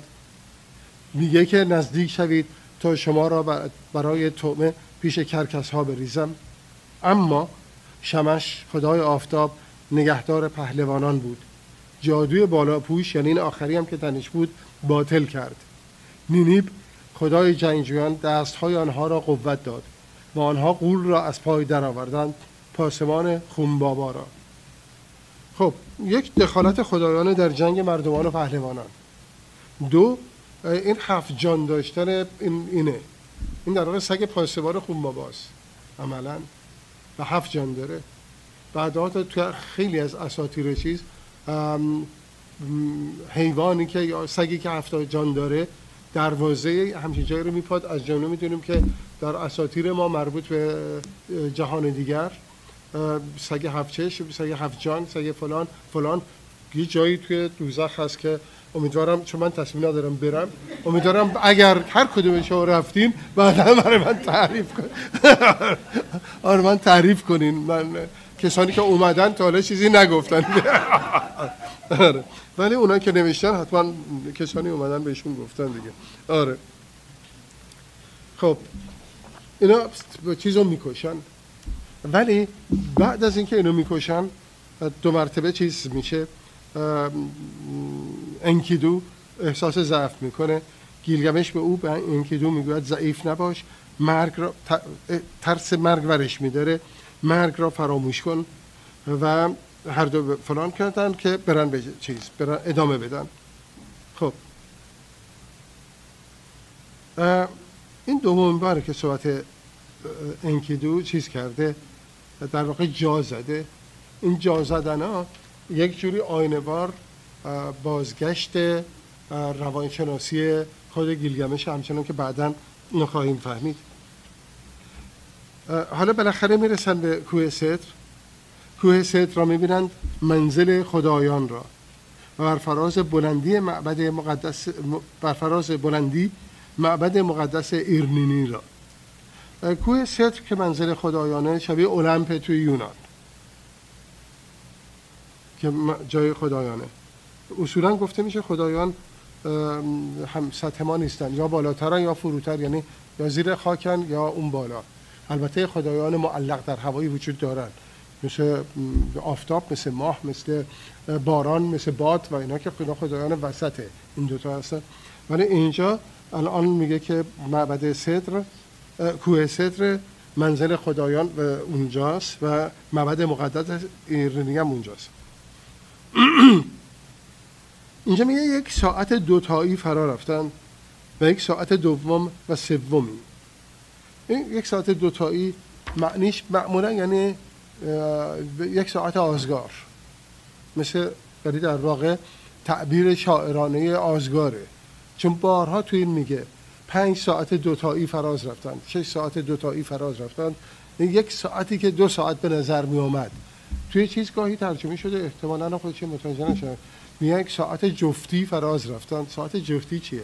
میگه که نزدیک شوید تا شما را برای تومه پیش کرکس ها بریزم. اما شمش خدای آفتاب نگهدار پهلوانان بود. جادوی بالا پوش یعنی این آخری هم که تنش بود باطل کرد. نینیب خدای جنگجویان دستهای آنها را قوت داد و آنها قول را از پای درآوردند پاسمان خونبابا را. خب یک دخالت خدایانه در جنگ مردمان و پهلوانان. دو این هفت جان داشتن این اینه. این در واقع سگ پاسبان خونباباست. عملا. و هفت جان داره. بعدها تو خیلی از اساطیر چیز حیوانی که یا سگی که هفت جان داره دروازه همچین جایی رو میپاد. از جانو می‌دونیم که در اساطیر ما مربوط به جهان دیگر سگ هفت چش سگ هفت جان سگ فلان فلان. یه جایی توی دوزخ هست که امیدوارم چون من تصمیم ندارم برم امیدوارم اگر هر کدوم شما رفتین بعدا برای من تعریف کن. آره من تعریف کنین. من کسانی که اومدن تا حالا چیزی نگفتن. آره. ولی اونا که نوشتن حتما کسانی اومدن بهشون گفتن دیگه. آره. خب. اینا چیز رو می‌کشن. ولی بعد از اینکه اینو می‌کشن دو مرتبه چیز میشه. انکیدو احساس ضعف می‌کنه. گیلگمش به او به انکیدو می‌گوید ضعیف نباش. مرگ را ترس مرگ ورش میداره. مرگ را فراموش کن و هر دو فلان کردن که برن به چیز برن ادامه بدن. خب. این دومین باره که صحبت انکیدو چیز کرده در واقع جا زده. این جا زدن ها یک جوری آینوار بازگشت روانشناسی خود گیلگمش همچنان که بعدا نخواهیم فهمید. حالا بالاخره می‌رسن به کوه ستر کوه ستر را می‌بینند منزل خدایان را. و بر فراز بلندی معبد مقدس بر فراز بلندی معبد مقدس ایرنینی را. کوه ستر که منزل خدایانه شبیه المپ توی یونان. که جای خدایانه. اصولا گفته میشه خدایان هم سطح ما نیستن. یا بالاترن یا فروتر یعنی یا زیر خاکن یا اون بالا. البته خدایان معلق در هوایی وجود دارن. مثل آفتاب مثل ماه مثل باران مثل باد و اینا که خدا خدایان وسطه. این دوتا هستن. ولی اینجا الان میگه که معبد صدر کوه صدر منزل خدایان و اونجاست و معبد مقدس ایرنی هم اونجاست. اینجا میگه یک ساعت دوتایی فرا رفتن و یک ساعت دوم و سومی. این یک ساعت دوتایی معنیش معمولا یعنی یک ساعت آزگار. مثل یعنی در واقع تعبیر شاعرانه آزگاره. چون بارها توی این میگه پنج ساعت دوتایی فراز رفتن شش ساعت دوتایی فراز رفتن. یک ساعتی که دو ساعت به نظر می آمد توی چیز گاهی ترجمه شده احتمالا خودش متوجه نشد یک ساعت جفتی فراز رفتن. ساعت جفتی چیه؟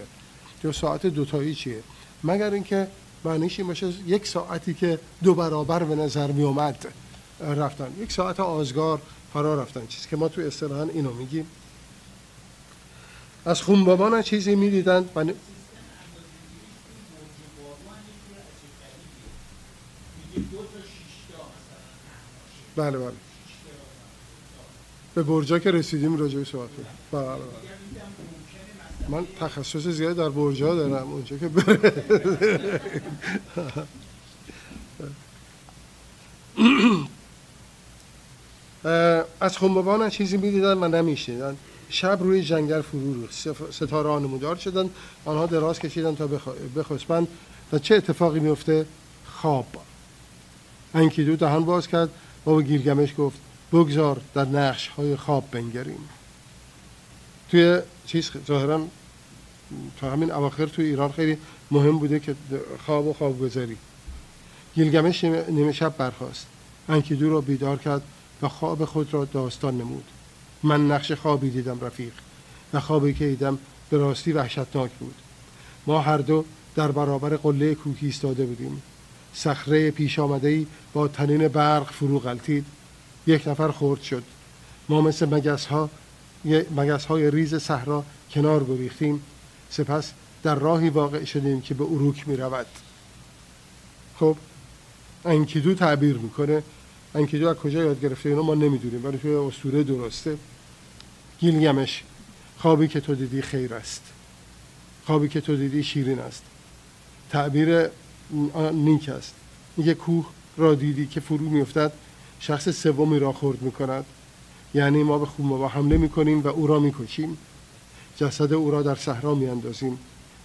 دو ساعت دوتایی چیه؟ مگر اینکه معنیش این باشه یک ساعتی که دو برابر به نظر می آمد رفتن. یک ساعت آزگار فرا رفتن. چیزی که ما تو اصطلاحا اینو میگیم. از خونبابان چیزی می‌دیدند و بله بله. به برجا که رسیدیم راجعه صحبت بله بله. من تخصص زیاد در برجا دارم اونجا که از خنبابان چیزی می‌دیدن و نمیشنیدن شب روی جنگل فرو ستاره آنمودار شدن. آنها دراز کشیدن تا بخسبند. و چه اتفاقی میفته خواب. انکیدو دهان باز کرد. و به گیلگمش گفت بگذار در نقش های خواب بنگریم. توی چیز ظاهرا تا همین اواخر توی ایران خیلی مهم بوده که خواب و خواب گذاری. گیلگمش نیمه شب برخواست انکیدو را بیدار کرد و خواب خود را داستان نمود. من نقش خوابی دیدم رفیق. و خوابی که دیدم به راستی وحشتناک بود. ما هر دو در برابر قله کوکی ایستاده بودیم. صخره پیش آمده ای با تنین برق فرو غلطید یک نفر خورد شد. ما مثل مگس ها مگس های ریز صحرا کنار گریختیم. سپس در راهی واقع شدیم که به اروک می رود خب انکیدو تعبیر می‌کنه. انکیدو از کجا یاد گرفته؟ اینو ما نمی‌دونیم ولی توی اسطوره درسته. گیلگمش خوابی که تو دیدی خیر است. خوابی که تو دیدی شیرین است. تعبیر نیک است. میگه کوه را دیدی که فرو میافتد شخص سومی را خورد می‌کند. یعنی ما به خوب با حمله می‌کنیم و او را می‌کشیم. جسد او را در صحرا میاندازیم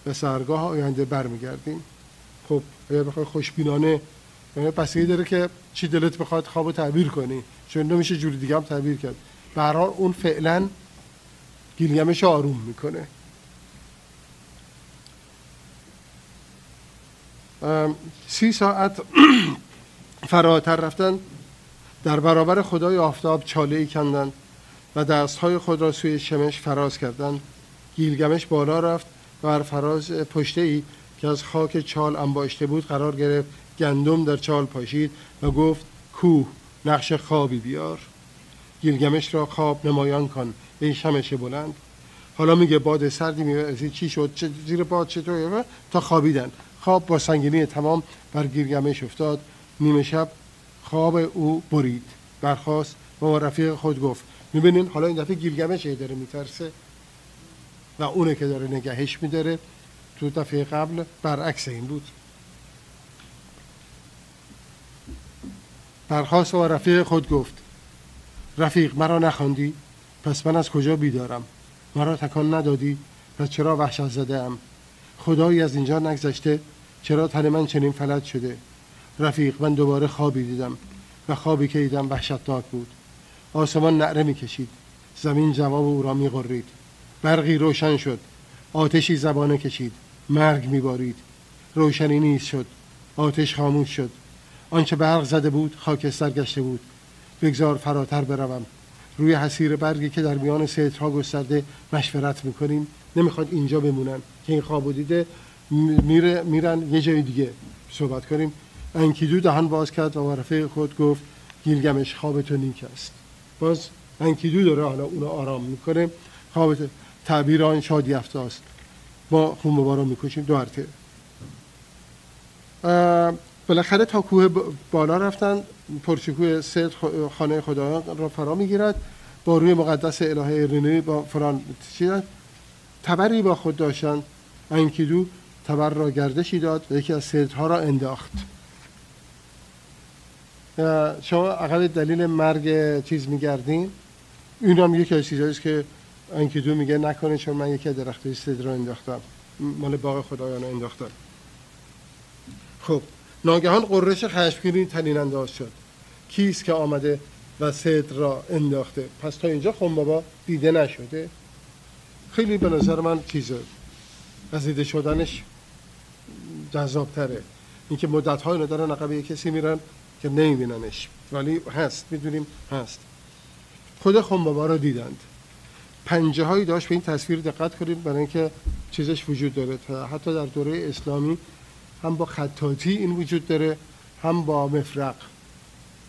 و سرگاه آینده برمیگردیم. خب اگر بخوای خوشبینانه یعنی بسیاری داره که چی دلت بخواد خواب تعبیر کنی. چون نمیشه جوری دیگه هم تعبیر کرد. برحال اون فعلا گیلگمش آروم می‌کنه. سی ساعت فراتر رفتن در برابر خدای آفتاب چاله ای کندند و دستهای خود را سوی شمش فراز کردند. گیلگمش بالا رفت و بر فراز پشته ای که از خاک چال انباشته بود قرار گرفت گندم در چال پاشید و گفت کوه نقش خوابی بیار. گیلگمش را خواب نمایان کن ای شمش بلند. حالا میگه باد سردی میگه چی شد؟ چه زیر باد چطور تا خوابیدن. خواب با سنگینی تمام بر گیلگمش افتاد. نیمه شب خواب او برید. برخواست و با رفیق خود گفت می‌بینین؟ حالا این دفعه گیلگمش داره میترسه. و اونه که داره نگهش میداره. تو دفعه قبل برعکس این بود. برخواست و رفیق خود گفت رفیق مرا نخواندی. پس من از کجا بیدارم؟ مرا تکان ندادی. پس چرا وحشت زده ام خدایی از اینجا نگذشته. چرا تن من چنین فلج شده؟ رفیق من دوباره خوابی دیدم و خوابی که دیدم وحشتناک بود. آسمان نعره می‌کشید. زمین جواب او را میغرید. برقی روشن شد. آتشی زبانه کشید. مرگ میبارید. روشنی نیست شد. آتش خاموش شد. آنچه برق زده بود خاکستر گشته بود. بگذار فراتر بروم. روی حسیر برگی که در میان ها گسترده مشورت می‌کنیم. نمی‌خواد اینجا بمونن. که این خواب دیده میره میرن یه جای دیگه صحبت کنیم. انکیدو دهان باز کرد و معرفه خود گفت گیلگمش خواب تو نیک است. باز انکیدو داره حالا اونو آرام می‌کنه. خواب تعبیر آن شادی افتاست ما خون رو می‌کشیم دو بالاخره تا کوه بالا رفتن پرچکوه سید خانه خدایان را فرا می‌گیرد. با روی مقدس الهه ایرینی با فران چیدن تبری با خود داشتن. انکیدو تبر را گردشی داد و یکی از سیدها را انداخت. شما اقل دلیل مرگ چیز میگردین. این هم یکی از چیزهاییست که انکیدو میگه نکنه چون من یکی از درخت سید را انداختم. مال باغ خدایان انداختم. خب ناگهان قررش خشمگینی تنین انداز شد. کیست که آمده و صدر را انداخته؟ پس تا اینجا بابا دیده نشده. خیلی به نظر من چیزه. از دیده شدنش جذابتره. اینکه مدت های ندارن عقب یه کسی میرن که نمیبیننش. ولی هست می‌دونیم هست. خود بابا را دیدند. پنجه هایی داشت به این تصویر دقت کنید برای اینکه چیزش وجود داره. حتی در دوره اسلامی هم با خطاطی این وجود داره هم با مفرق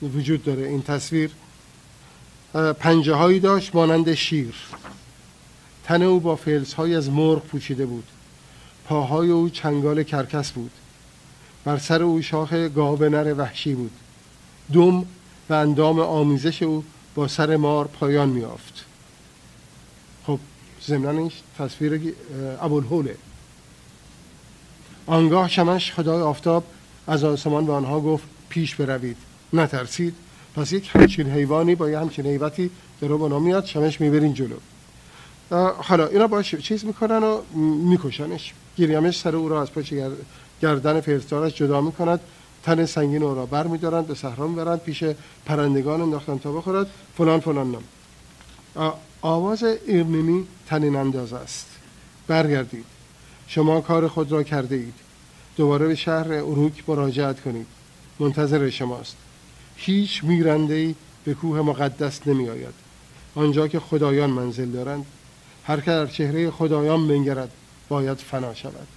وجود داره این تصویر. پنجه هایی داشت مانند شیر. تن او با فلس های از مرغ پوشیده بود. پاهای او چنگال کرکس بود. بر سر او شاخ گاو نر وحشی بود. دم و اندام آمیزش او با سر مار پایان میافت خب ضمن تصویر ابوالهوله آنگاه شمش خدای آفتاب از آسمان به آنها گفت پیش بروید. نترسید. پس یک همچین حیوانی با یه همچین حیوتی رو بنا میاد شمش می‌برین جلو. حالا اینا باش چیز می‌کنن و میکشنش. گیریمش سر او را از پاچ گردن فرستارش جدا می‌کند. تن سنگین او را بر میدارند به صحرا می‌برند پیش پرندگان انداختن تا بخورد. فلان فلان نام. آواز ایرنینی تنین انداز است. برگردید. شما کار خود را کرده اید. دوباره به شهر اروک مراجعت کنید. منتظر شماست. هیچ میرنده ای به کوه مقدس نمی آید آنجا که خدایان منزل دارند هر که در چهره خدایان بنگرد باید فنا شود.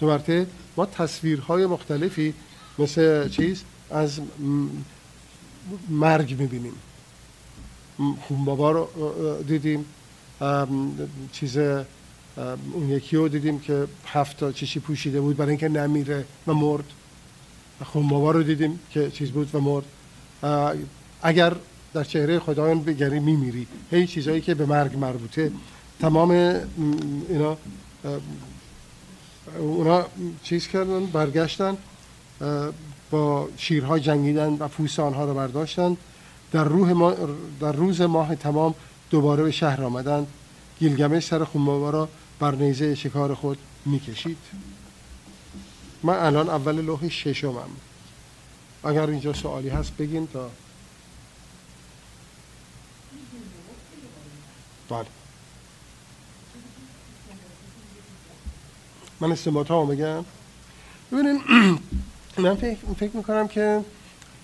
دوباره ما تصویرهای مختلفی مثل چیز؟ از مرگ می‌بینیم. خونبابا رو دیدیم. چیز اون یکی رو دیدیم که هفت تا چشی پوشیده بود برای اینکه نمیره و مرد. خونبابا رو دیدیم که چیز بود و مرد. اگر در چهره خدایان بگری میمیری. هی چیزهایی که به مرگ مربوطه. تمام اینا اونا چیز کردن برگشتن. با شیرها جنگیدن و پوست آنها رو برداشتن. در, روح ما در روز ماه تمام دوباره به شهر آمدند. گیلگمش سر خونبابا را بر نیزه شکار خود می‌کشید. من الان اول لوح ششمم. اگر اینجا سوالی هست بگین تا. بله. من استماعات ها بگم. ببینین من فکر, فکر می‌کنم که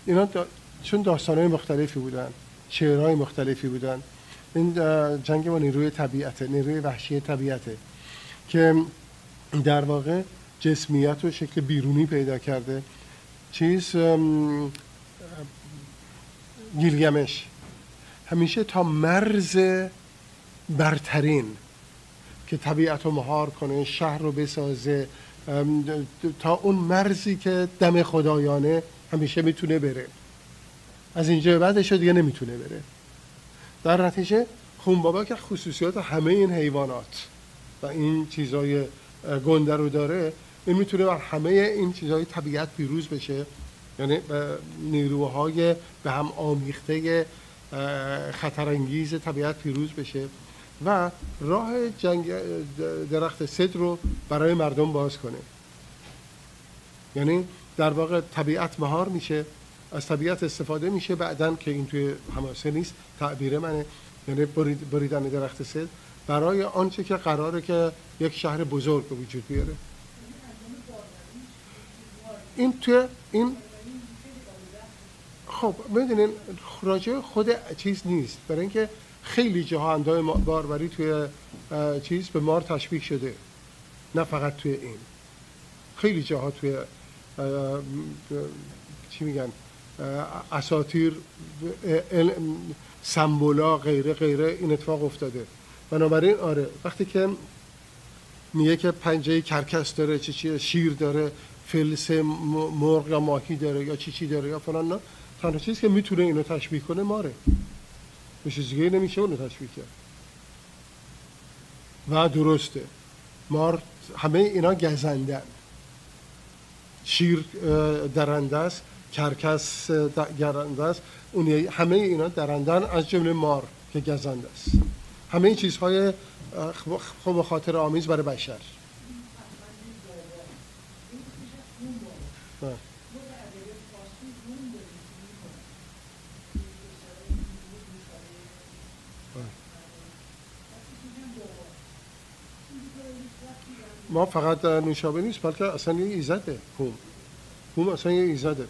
اینا دا... چون داستان های مختلفی بودن شعرهای مختلفی بودن. این جنگ با نیروی طبیعته نیروی وحشی طبیعته که در واقع جسمیت و شکل بیرونی پیدا کرده. چیز گیلگمش. همیشه تا مرز برترین که طبیعت رو مهار کنه شهر رو بسازه تا اون مرزی که دم خدایانه همیشه می‌تونه بره. از اینجا بعدش دیگه نمی‌تونه بره. در نتیجه خونبابا که خصوصیات همه این حیوانات و این چیزای گنده رو داره این می‌تونه بر همه این چیزهای طبیعت پیروز بشه. یعنی نیروهای به هم آمیخته خطرانگیز طبیعت پیروز بشه. و راه جنگ درخت صد رو برای مردم باز کنه. یعنی در واقع طبیعت مهار میشه از طبیعت استفاده میشه بعدا که این توی حماسه نیست تعبیر منه. یعنی بریدن درخت صد برای آنچه که قراره که یک شهر بزرگ به وجود بیاره. این توی این خب می‌دونین راجع خود چیز نیست. برای اینکه خیلی جاها اندای باربری توی چیز به مار تشبیه شده. نه فقط توی این. خیلی جاها توی چی میگن اساتیر سمبولا غیره غیره این اتفاق افتاده. بنابراین آره وقتی که میگه که پنجه کرکس داره چی چی شیر داره فلس مرغ یا ماهی داره یا چی چی داره یا فلان نه تنها چیزی که می‌تونه اینو تشبیه کنه ماره. به دیگه نمیشه اونو تشبیه کرد. و درسته. مار همه اینا گزندن. شیر درنده است کرکس درنده است. اون همه اینا درندن از جمله مار که گزنده است. همه این چیزهای خوب خاطر آمیز برای بشر. ما فقط نوشابه نیست بلکه اصلا یه ایزده. هوم هوم اصلا یه ایزده.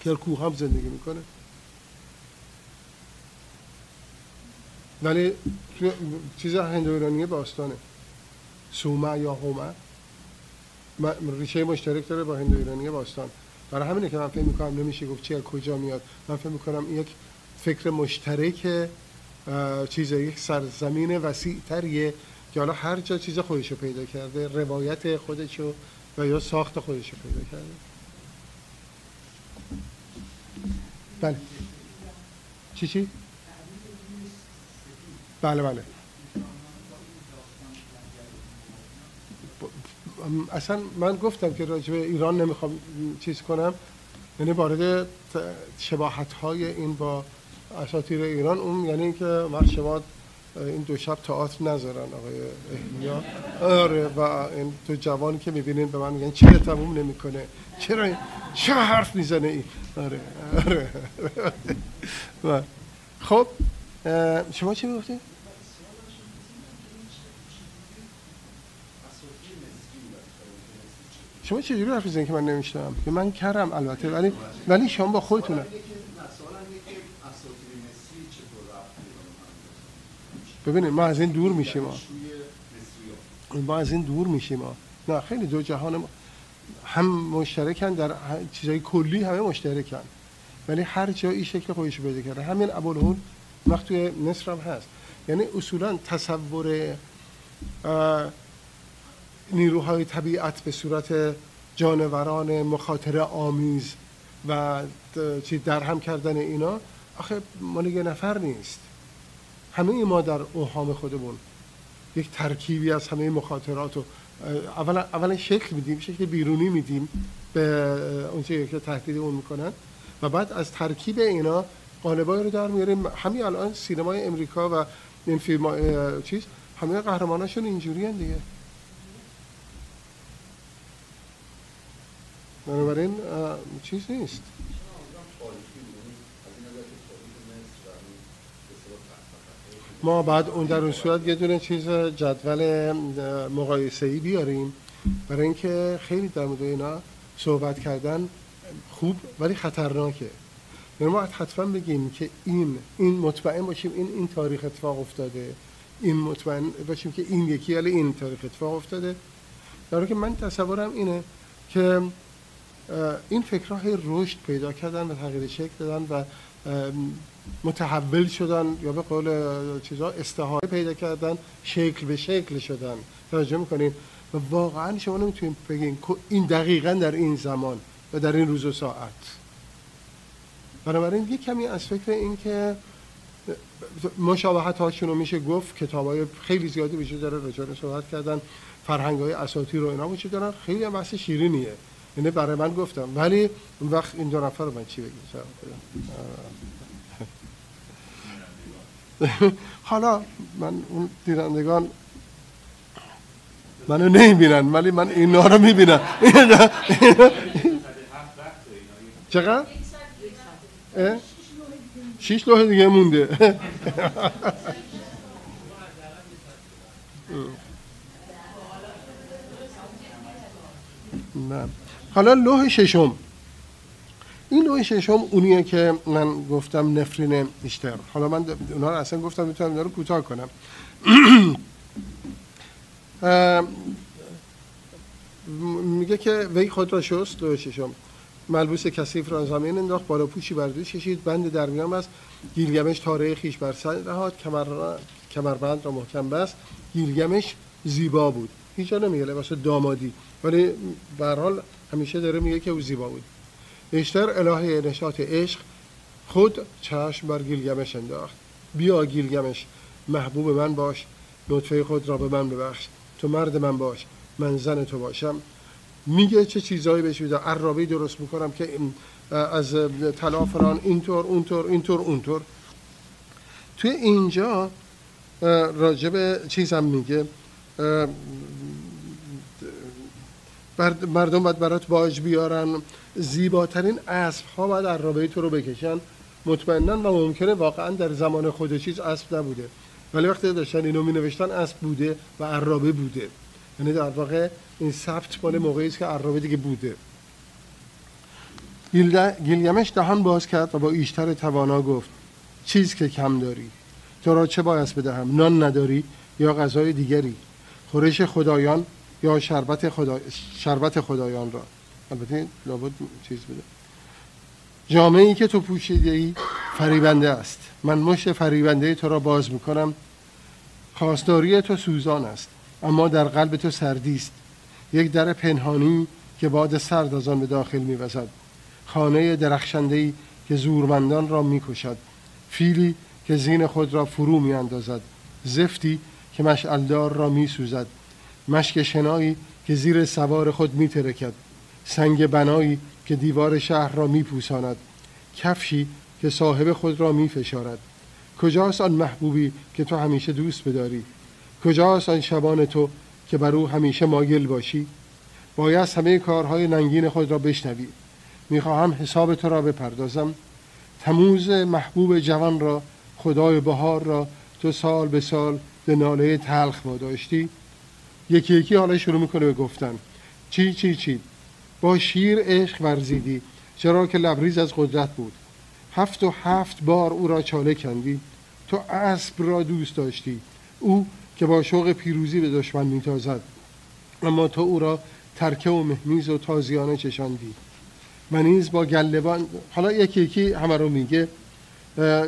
که کوه هم زندگی می‌کنه. ولی چیز هندو باستانه. سومه یا هومه. ریشه مشترک داره با هندو ایرانی باستان. برای همینه که من فکر می‌کنم نمیشه گفت چی کجا میاد. من فکر می‌کنم یک فکر مشترک چیز یک سرزمین وسیع تریه که حالا هر جا چیز خودشو پیدا کرده روایت خودشو و یا ساخت خودشو پیدا کرده. بله. چی چی؟ بله بله. اصلا من گفتم که راجع ایران نمی‌خوام چیز کنم. یعنی وارد شباهت های این با اساطیر ایران اون یعنی اینکه مرشبات این دو شب تئاتر نذارن آقای احیا آره و این تو جوانی که می‌بینین به من میگن چرا تموم نمی‌کنه. چرا چه حرف می‌زنه این؟ آره آره خب شما چی می‌گفتید شما چجوری حرف می‌زنید که من نمیشتم که من کردم البته ولی ولی شما با خودتونه ببینید ما از این دور میشیم ما ما از این دور میشیم ما نه خیلی دو جهان ما هم مشترکن در چیزای کلی همه مشترکن. ولی هر جایی شکل خودش پیدا کرده. همین ابوالهول وقت توی مصر هم هست. یعنی اصولا تصور نیروهای طبیعت به صورت جانوران مخاطره آمیز و چی در هم کردن اینا آخه مال یه نفر نیست. همه ما در اوهام خودمون. یک ترکیبی از همه مخاطرات رو اولا, اولا شکل میدیم شکل بیرونی میدیم به اونچه که تهدید اون می‌کنن. و بعد از ترکیب اینا قالبایی رو در میاریم. همین الان سینمای امریکا و این فیلم چیز همه قهرماناشون اینجوری دیگه. بنابراین چیز نیست. ما بعد اون در اون صورت یه دونه چیز جدول مقایسه ای بیاریم. برای اینکه خیلی در مورد اینا صحبت کردن خوب ولی خطرناکه. یعنی ما حتما بگیم که این این مطمئن باشیم این این تاریخ اتفاق افتاده. این مطمئن باشیم که این یکی ولی این تاریخ اتفاق افتاده. در که من تصورم اینه که این فکرها هی رشد پیدا کردن و تغییر شکل دادن و متحول شدن یا به قول چیزا استحاله پیدا کردن شکل به شکل شدن. توجه می‌کنین؟ و واقعا شما نمی‌تونید بگین این دقیقا در این زمان و در این روز و ساعت. بنابراین یک کمی از فکر این که مشابهت هاشون رو میشه گفت کتاب های خیلی زیادی وجود داره رجال صحبت کردن فرهنگ های رو اینا وجود دارن. خیلی هم بحث شیرینیه. اینه برای من گفتم. ولی اون وقت این دو نفر رو من چی بگیم حالا من اون دیرندگان منو نمی‌بینن ولی من اینا رو می‌بینم. چقدر؟ شیش لوح دیگه مونده. نه. حالا لوح ششم. این لوح ششم اونیه که من گفتم نفرین اشتر حالا من اونا رو اصلا گفتم می‌تونم اینا رو کوتاه کنم. میگه که وی خود را شست لوح ششم. ملبوس کثیف را زمین انداخت بالا پوشی بر دوش کشید بند در میان است گیلگمش تاره خیش بر سر رهاد کمر کمربند را محکم بست. گیلگمش زیبا بود. هیچ نمیگه لباس دامادی. ولی به حال همیشه داره میگه که او زیبا بود. اشتر الهه نشاط عشق خود چشم بر گیلگمش انداخت. بیا گیلگمش محبوب من باش لطفه خود را به من ببخش. تو مرد من باش من زن تو باشم. میگه چه چیزایی بهش میده عرابی درست می‌کنم که از طلا فران اینطور اونطور اینطور اونطور. توی اینجا راجب چیزم میگه. مردم باید برات باج بیارن. زیباترین اسب ها باید عرابه تو رو بکشن. مطمئنا و ممکنه واقعا در زمان خود چیز اسب نبوده. ولی وقتی داشتن اینو می نوشتن اسب بوده و عرابه بوده. یعنی در واقع این ثبت مال موقعی است که عرابه دیگه بوده. گیلگمش دهان باز کرد و با ایشتر توانا گفت چیز که کم داری. تو را چه باید بدهم؟ نان نداری یا غذای دیگری؟ خورش خدایان یا شربت, خدا... شربت خدایان را؟ البته لابد چیز بده. جامعه ای که تو پوشیده ای فریبنده است. من مشت فریبنده تو را باز می‌کنم. خواستاری تو سوزان است اما در قلب تو سردی است. یک در پنهانی که باد سرد از آن به داخل میوزد. خانه درخشنده ای که زورمندان را می‌کشد. فیلی که زین خود را فرو میاندازد. زفتی که مشعلدار را میسوزد. مشک شنایی که زیر سوار خود میترکد. سنگ بنایی که دیوار شهر را میپوساند کفشی که صاحب خود را میفشارد. کجاست آن محبوبی که تو همیشه دوست بداری؟ کجاست آن شبان تو که بر او همیشه مایل باشی؟ باید همه کارهای ننگین خود را بشنوی. می‌خواهم حساب تو را بپردازم. تموز محبوب جوان را خدای بهار را تو سال به سال به ناله تلخ واداشتی. یکی یکی حالا شروع می‌کنه به گفتن. چی چی چی؟ با شیر عشق ورزیدی چرا که لبریز از قدرت بود. هفت و هفت بار او را چاله کندی تو اسب را دوست داشتی. او که با شوق پیروزی به دشمن میتازد اما تو او را ترکه و مهمیز و تازیانه چشاندی. و نیز با گلبان حالا یکی یکی همه رو میگه اه،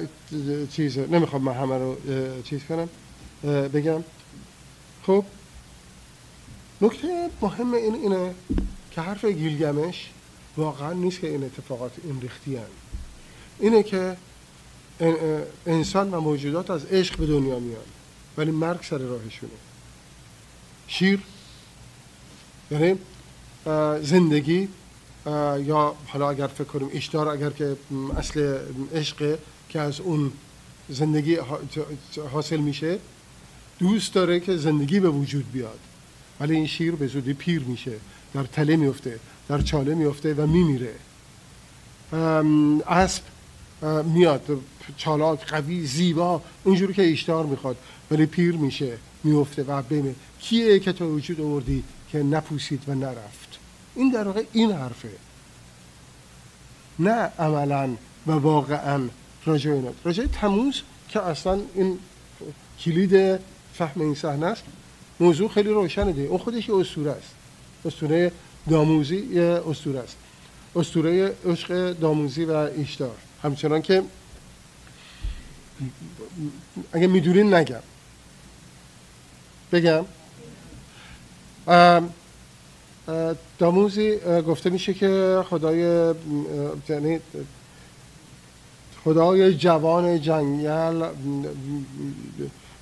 چیز نمی‌خوام من همه رو چیز کنم بگم. خب نکته مهم این اینه که حرف گیلگمش واقعا نیست که این اتفاقات این ریختی اینه که انسان و موجودات از عشق به دنیا میان ولی مرگ سر راهشونه. شیر یعنی زندگی یا حالا اگر فکر کنیم اشتار اگر که اصل عشق که از اون زندگی حاصل میشه دوست داره که زندگی به وجود بیاد. ولی این شیر به زودی پیر میشه. در تله میفته در چاله میفته و میمیره. اسب میاد چالاک قوی زیبا اونجوری که اشتهار می‌خواد ولی پیر میشه میفته و بمه کیه که تو وجود آوردی که نپوسید و نرفت؟ این در واقع این حرفه. نه عملا و واقعا راجع اینا راجع تموز که اصلا این کلید فهم این صحنه است موضوع خیلی روشنه دیگه. اون خودش یه است. اسطوره داموزی اسطوره است. اسطوره عشق داموزی و ایشتار. همچنان که اگه می‌دونین نگم. بگم. داموزی گفته میشه که خدای یعنی خدای جوان جنگل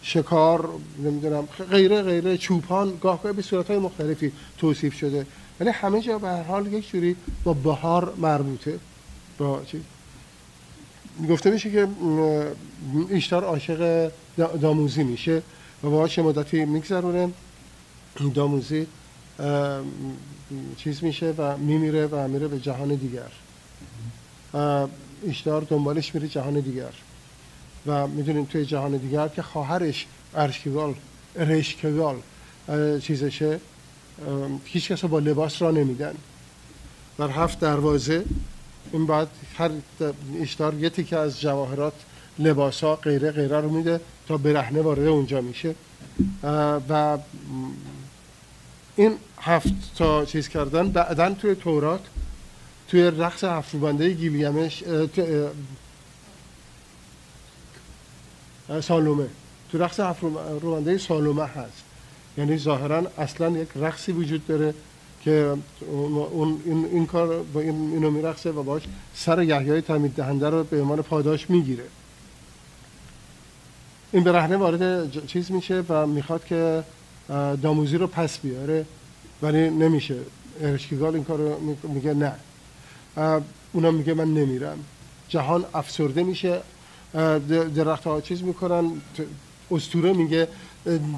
شکار نمی‌دونم غیره غیره چوپان گاه به صورت های مختلفی توصیف شده. ولی همه جا به هر حال یک جوری با بهار مربوطه. با چی؟ گفته میشه که ایشتار عاشق دا- داموزی میشه و باهاش مدتی میگذرونه. داموزی چیز میشه و میمیره و میره به جهان دیگر. ایشتار دنبالش میره جهان دیگر. و می‌دونیم توی جهان دیگر که خواهرش ارشکگال رشکگال اه، چیزشه. هیچ کس با لباس را نمیدن. در هفت دروازه این بعد هر اشتار یه تیکه از جواهرات لباس ها غیره غیره رو میده تا برهنه وارد اونجا میشه. و این هفت تا چیز کردن بعدا توی تورات توی رقص تو- اه، سالومه. تو رقص هفت‌روبنده سالومه هست. یعنی ظاهرا اصلا یک رقصی وجود داره که اون این, این کار با این اینو میرقصه و باش سر یحیای تعمید دهنده رو به عنوان پاداش می‌گیره. این برهنه وارد چیز میشه و می‌خواد که داموزی رو پس بیاره ولی نمیشه. ارشکیگال این کار رو می- میگه نه. اه، اونا میگه من نمیرم. جهان افسرده میشه. درخت ها چیز می‌کنن استوره میگه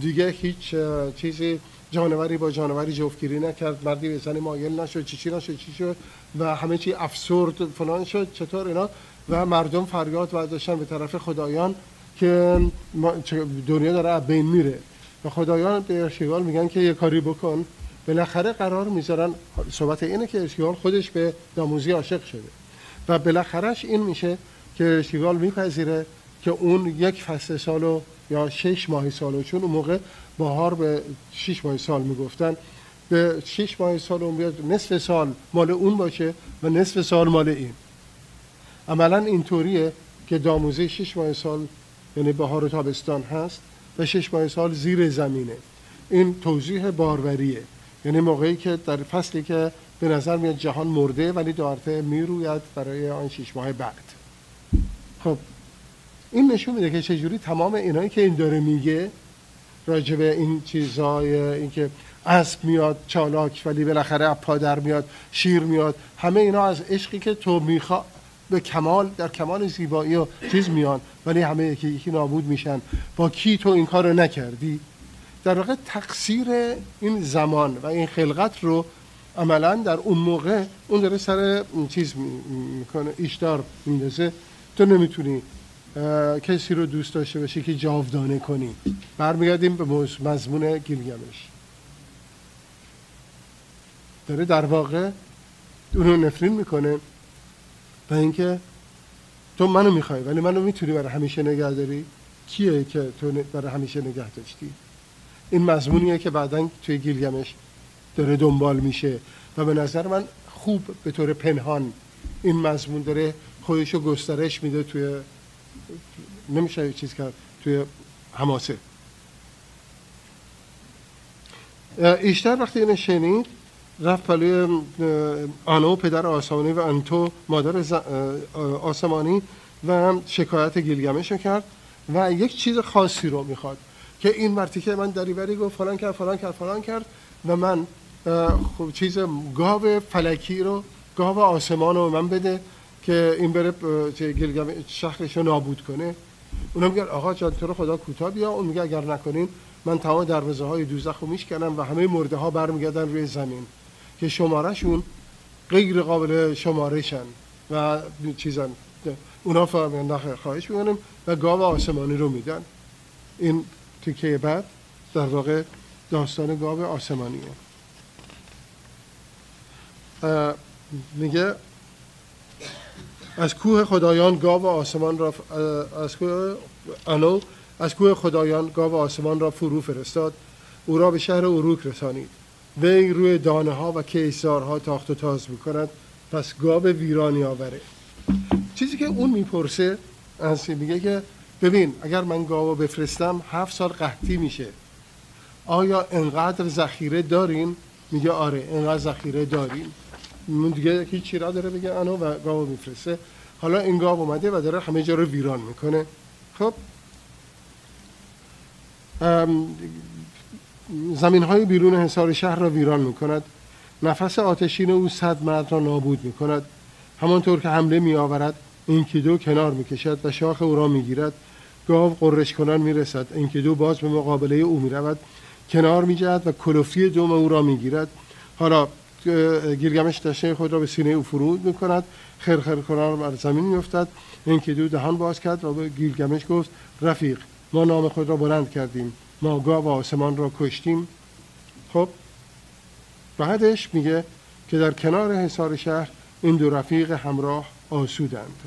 دیگه هیچ چیزی جانوری با جانوری جفتگیری نکرد مردی به زنی مایل نشد چی چی نشد چی شد و همه چی افسرد فلان شد چطور اینا؟ و مردم فریاد برداشتن به طرف خدایان که دنیا داره از بین میره. و خدایان به ارشیگال میگن که یه کاری بکن. بالاخره قرار می‌ذارن صحبت اینه که ارشیگال خودش به داموزی عاشق شده. و بالاخرهش این میشه که ارشیگال میپذیره که اون یک فصل سالو یا شش ماه سالو چون اون موقع بهار به شش ماه سال می‌گفتن. به شش ماه سال اون بیاد نصف سال مال اون باشه و نصف سال مال این. عملا اینطوریه که داموزه شش ماه سال یعنی بهار و تابستان هست و شش ماه سال زیر زمینه. این توضیح باروریه. یعنی موقعی که در فصلی که به نظر میاد جهان مرده ولی دارته می‌روید برای آن شش ماه بعد. خب این نشون میده که چجوری تمام اینایی که این داره میگه راجع به این چیزهای اینکه اسب میاد چالاک ولی بالاخره پادر میاد شیر میاد همه اینا از عشقی که تو میخوا به کمال در کمال زیبایی و چیز میان ولی همه یکی یکی نابود میشن. با کی تو این کار نکردی؟ در واقع تقصیر این زمان و این خلقت رو عملا در اون موقع اون داره سر چیز می- می‌کنه ایشدار میندازه. تو نمی‌تونی کسی رو دوست داشته باشی که جاودانه کنی. برمیگردیم به مضمون گیلگمش داره در واقع اونو نفرین می‌کنه و اینکه تو منو می‌خوای ولی منو می‌تونی برای همیشه نگه داری؟ کیه که تو برای همیشه نگه داشتی؟ این مضمونیه که بعدا توی گیلگمش داره دنبال میشه و به نظر من خوب به طور پنهان این مضمون داره خودش رو گسترش میده توی نمیشه چیز کرد توی حماسه. ایشتر وقتی اینو شنید رفت پلوی آنو پدر آسمانی و انتو مادر آسمانی و شکایت گیلگمش کرد و یک چیز خاصی رو می‌خواد که این مرتی که من دریوری گفت فلان کرد فلان کرد فلان کرد و من خب چیز گاو فلکی رو گاو آسمان رو من بده که این بره شهرش رو نابود کنه. اونا میگن آقا جان تو رو خدا کوتاه بیا. اون میگه اگر نکنین من تمام دروازه های دوزخ رو میشکنم و همه مرده ها برمیگردن روی زمین. که شمارهشون غیر قابل شمارشن و چیزن. اونا فهمیدن خواهش می‌کنیم و گاو آسمانی رو میدن. این تیکه بعد در واقع داستان گاو آسمانیه. میگه از کوه خدایان گاو آسمان را از کوه انو از کوه خدایان گاو آسمان را فرو فرستاد. او را به شهر اروک رسانید. وی روی دانه ها و کیسارها تاخت و تاز می‌کند. پس گاو ویرانی آوره. چیزی که اون می‌پرسه از میگه که ببین اگر من گاو بفرستم هفت سال قحطی میشه. آیا انقدر ذخیره داریم میگه آره انقدر ذخیره داریم. دیگه هیچی را داره بگه انو و گاو میفرسته. حالا این گاو اومده و داره همه جا رو ویران می‌کنه. خب؟ زمین های بیرون حصار شهر را ویران می‌کند. نفس آتشین او صد مرد را نابود می‌کند. همانطور که حمله می آورد دو کنار می کشد و شاخ او را می گیرد گاو قررش کنان می رسد دو باز به مقابله او می رود کنار می جد و کلفتی دوم او را می گیرد حالا گیرگمش دشته خود را به سینه او فرود می کند خرخر کنان بر زمین می افتد دو دهان باز کرد و به گیلگمش گفت رفیق ما نام خود را بلند کردیم. ما گاو و آسمان را کشتیم. خب بعدش میگه که در کنار حصار شهر این دو رفیق همراه آسودند.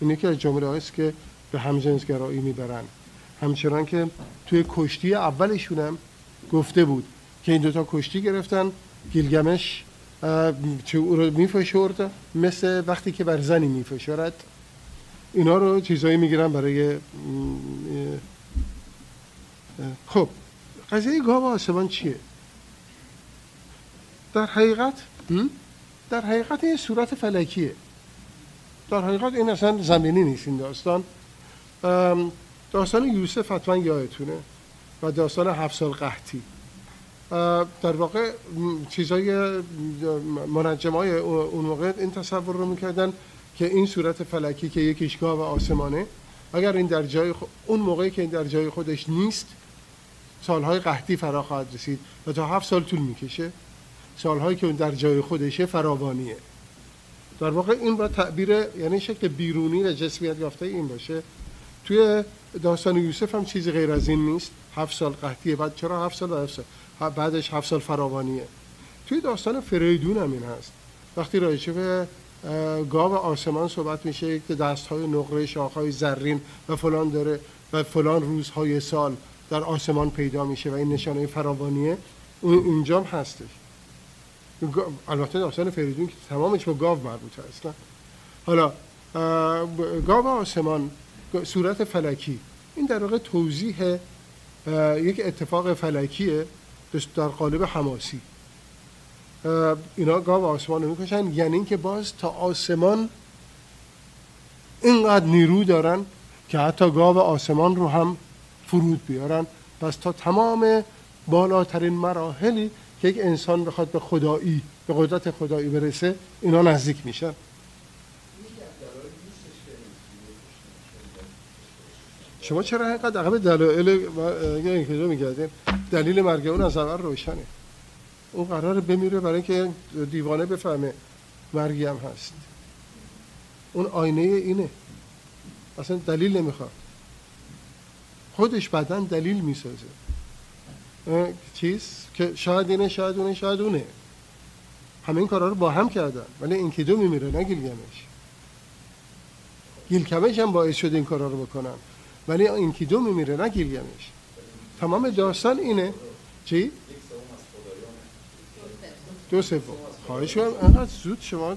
این یکی از جمله است که به همجنسگرایی می‌برن همچنان که توی کشتی اولشونم گفته بود که این دوتا کشتی گرفتن گیلگمش چه او رو میفشرد مثل وقتی که بر زنی میفشرد. اینا رو چیزایی می‌گیرن برای خب قضیه گاو آسمان چیه؟ در حقیقت در حقیقت این صورت فلکیه. در حقیقت این اصلا زمینی نیست این داستان. داستان یوسف حتما یادتونه. و داستان هفت سال قحطی. در واقع چیزای منجم های اون موقع این تصور رو می‌کردن که این صورت فلکی که یکیش گاو آسمانه اگر این در جای اون موقعی که این در جای خودش نیست سالهای قحطی فرا خواهد رسید و تا هفت سال طول می‌کشه. سالهایی که اون در جای خودشه فراوانیه. در واقع این با تعبیر یعنی شکل بیرونی و جسمیت یافته این باشه. توی داستان یوسف هم چیزی غیر از این نیست. هفت سال قحطیه بعد چرا هفت سال و هفت سال؟ بعدش هفت سال فراوانیه. توی داستان فریدون هم این هست. وقتی راجع به گاو آسمان صحبت میشه که دست های نقره شاخ های زرین و فلان داره و فلان روزهای سال در آسمان پیدا میشه و این نشانه فراوانیه. اون اینجام هستش. البته داستان فریدون که تمامش با گاو مربوطه است حالا گاو آسمان صورت فلکی. این در واقع توضیح یک اتفاق فلکیه. در قالب حماسی. اینا گاو آسمان رو می‌کشن. یعنی اینکه باز تا آسمان اینقدر نیرو دارن که حتی گاو آسمان رو هم فرود بیارن. پس تا تمام بالاترین مراحلی که یک انسان بخواد به خدایی به قدرت خدایی برسه اینا نزدیک میشن. شما چرا اینقدر عقب دلایل اینکه میگردین دلیل مرگ اون از اول روشنه. اون قرار بمیره برای اینکه دیوانه بفهمه مرگی هم هست. اون آینه اینه. اصلا دلیل نمی‌خواد. خودش بدن دلیل می‌سازه. چیز؟ که شاید اینه شاید اونه شاید اونه. همه این کارا رو با هم کردن. ولی این دو میمیره نه گیلگمش. گیلکمش هم باعث شده این کارا رو بکنن. ولی این دو میمیره نه گیلگمش تمام داستان اینه. چی؟ دو سوم. خواهش کنم انقدر زود شما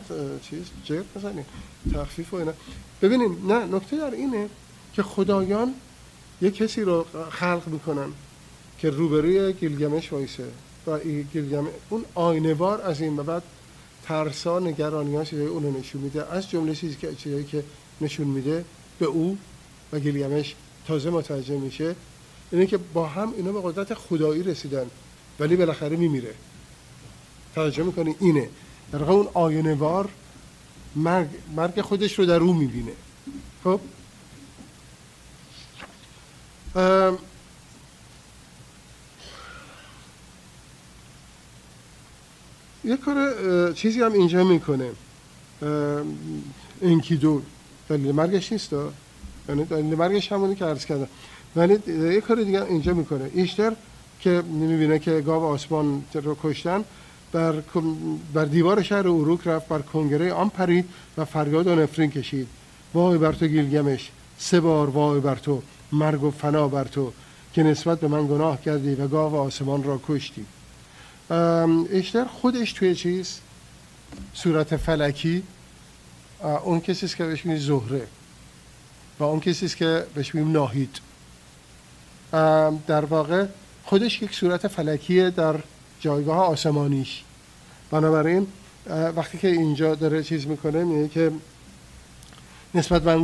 چیز جرد بزنید تخفیف و اینا. ببینیم نه نکته در اینه که خدایان یه کسی رو خلق می‌کنن که روبروی گیلگمش وایسه. و گیلگم اون آینوار از این بعد ترسا نگرانی ها اون رو نشون میده. از جمله چیزی که چیزایی که نشون میده به او و گیلگمش تازه متوجه میشه اینه که با هم اینا به قدرت خدایی رسیدن ولی بالاخره میمیره. توجه می‌کنی؟ اینه. در اون آینوار مرگ, مرگ خودش رو در او می‌بینه. خب؟ یه کار چیزی هم اینجا می‌کنه. انکیدو دلیل مرگش نیست یعنی دلیل مرگش همونی که عرض کردم. ولی یه کار دیگه اینجا می‌کنه. ایشتر که می‌بینه که گاو آسمان رو کشتن بر, بر دیوار شهر اروک رفت بر کنگره آن پرید و فریاد و نفرین کشید. وای بر تو گیلگمش. سه بار وای بر تو. مرگ و فنا بر تو که نسبت به من گناه کردی و گاو آسمان را کشتی. اشتر خودش توی چیز؟ صورت فلکی. اون کسی که بهش زهره. و اون کسی که بهش میگیم ناهید. در واقع خودش یک صورت فلکیه در جایگاه آسمانیش. بنابراین وقتی که اینجا داره چیز می‌کنه میگه که نسبت من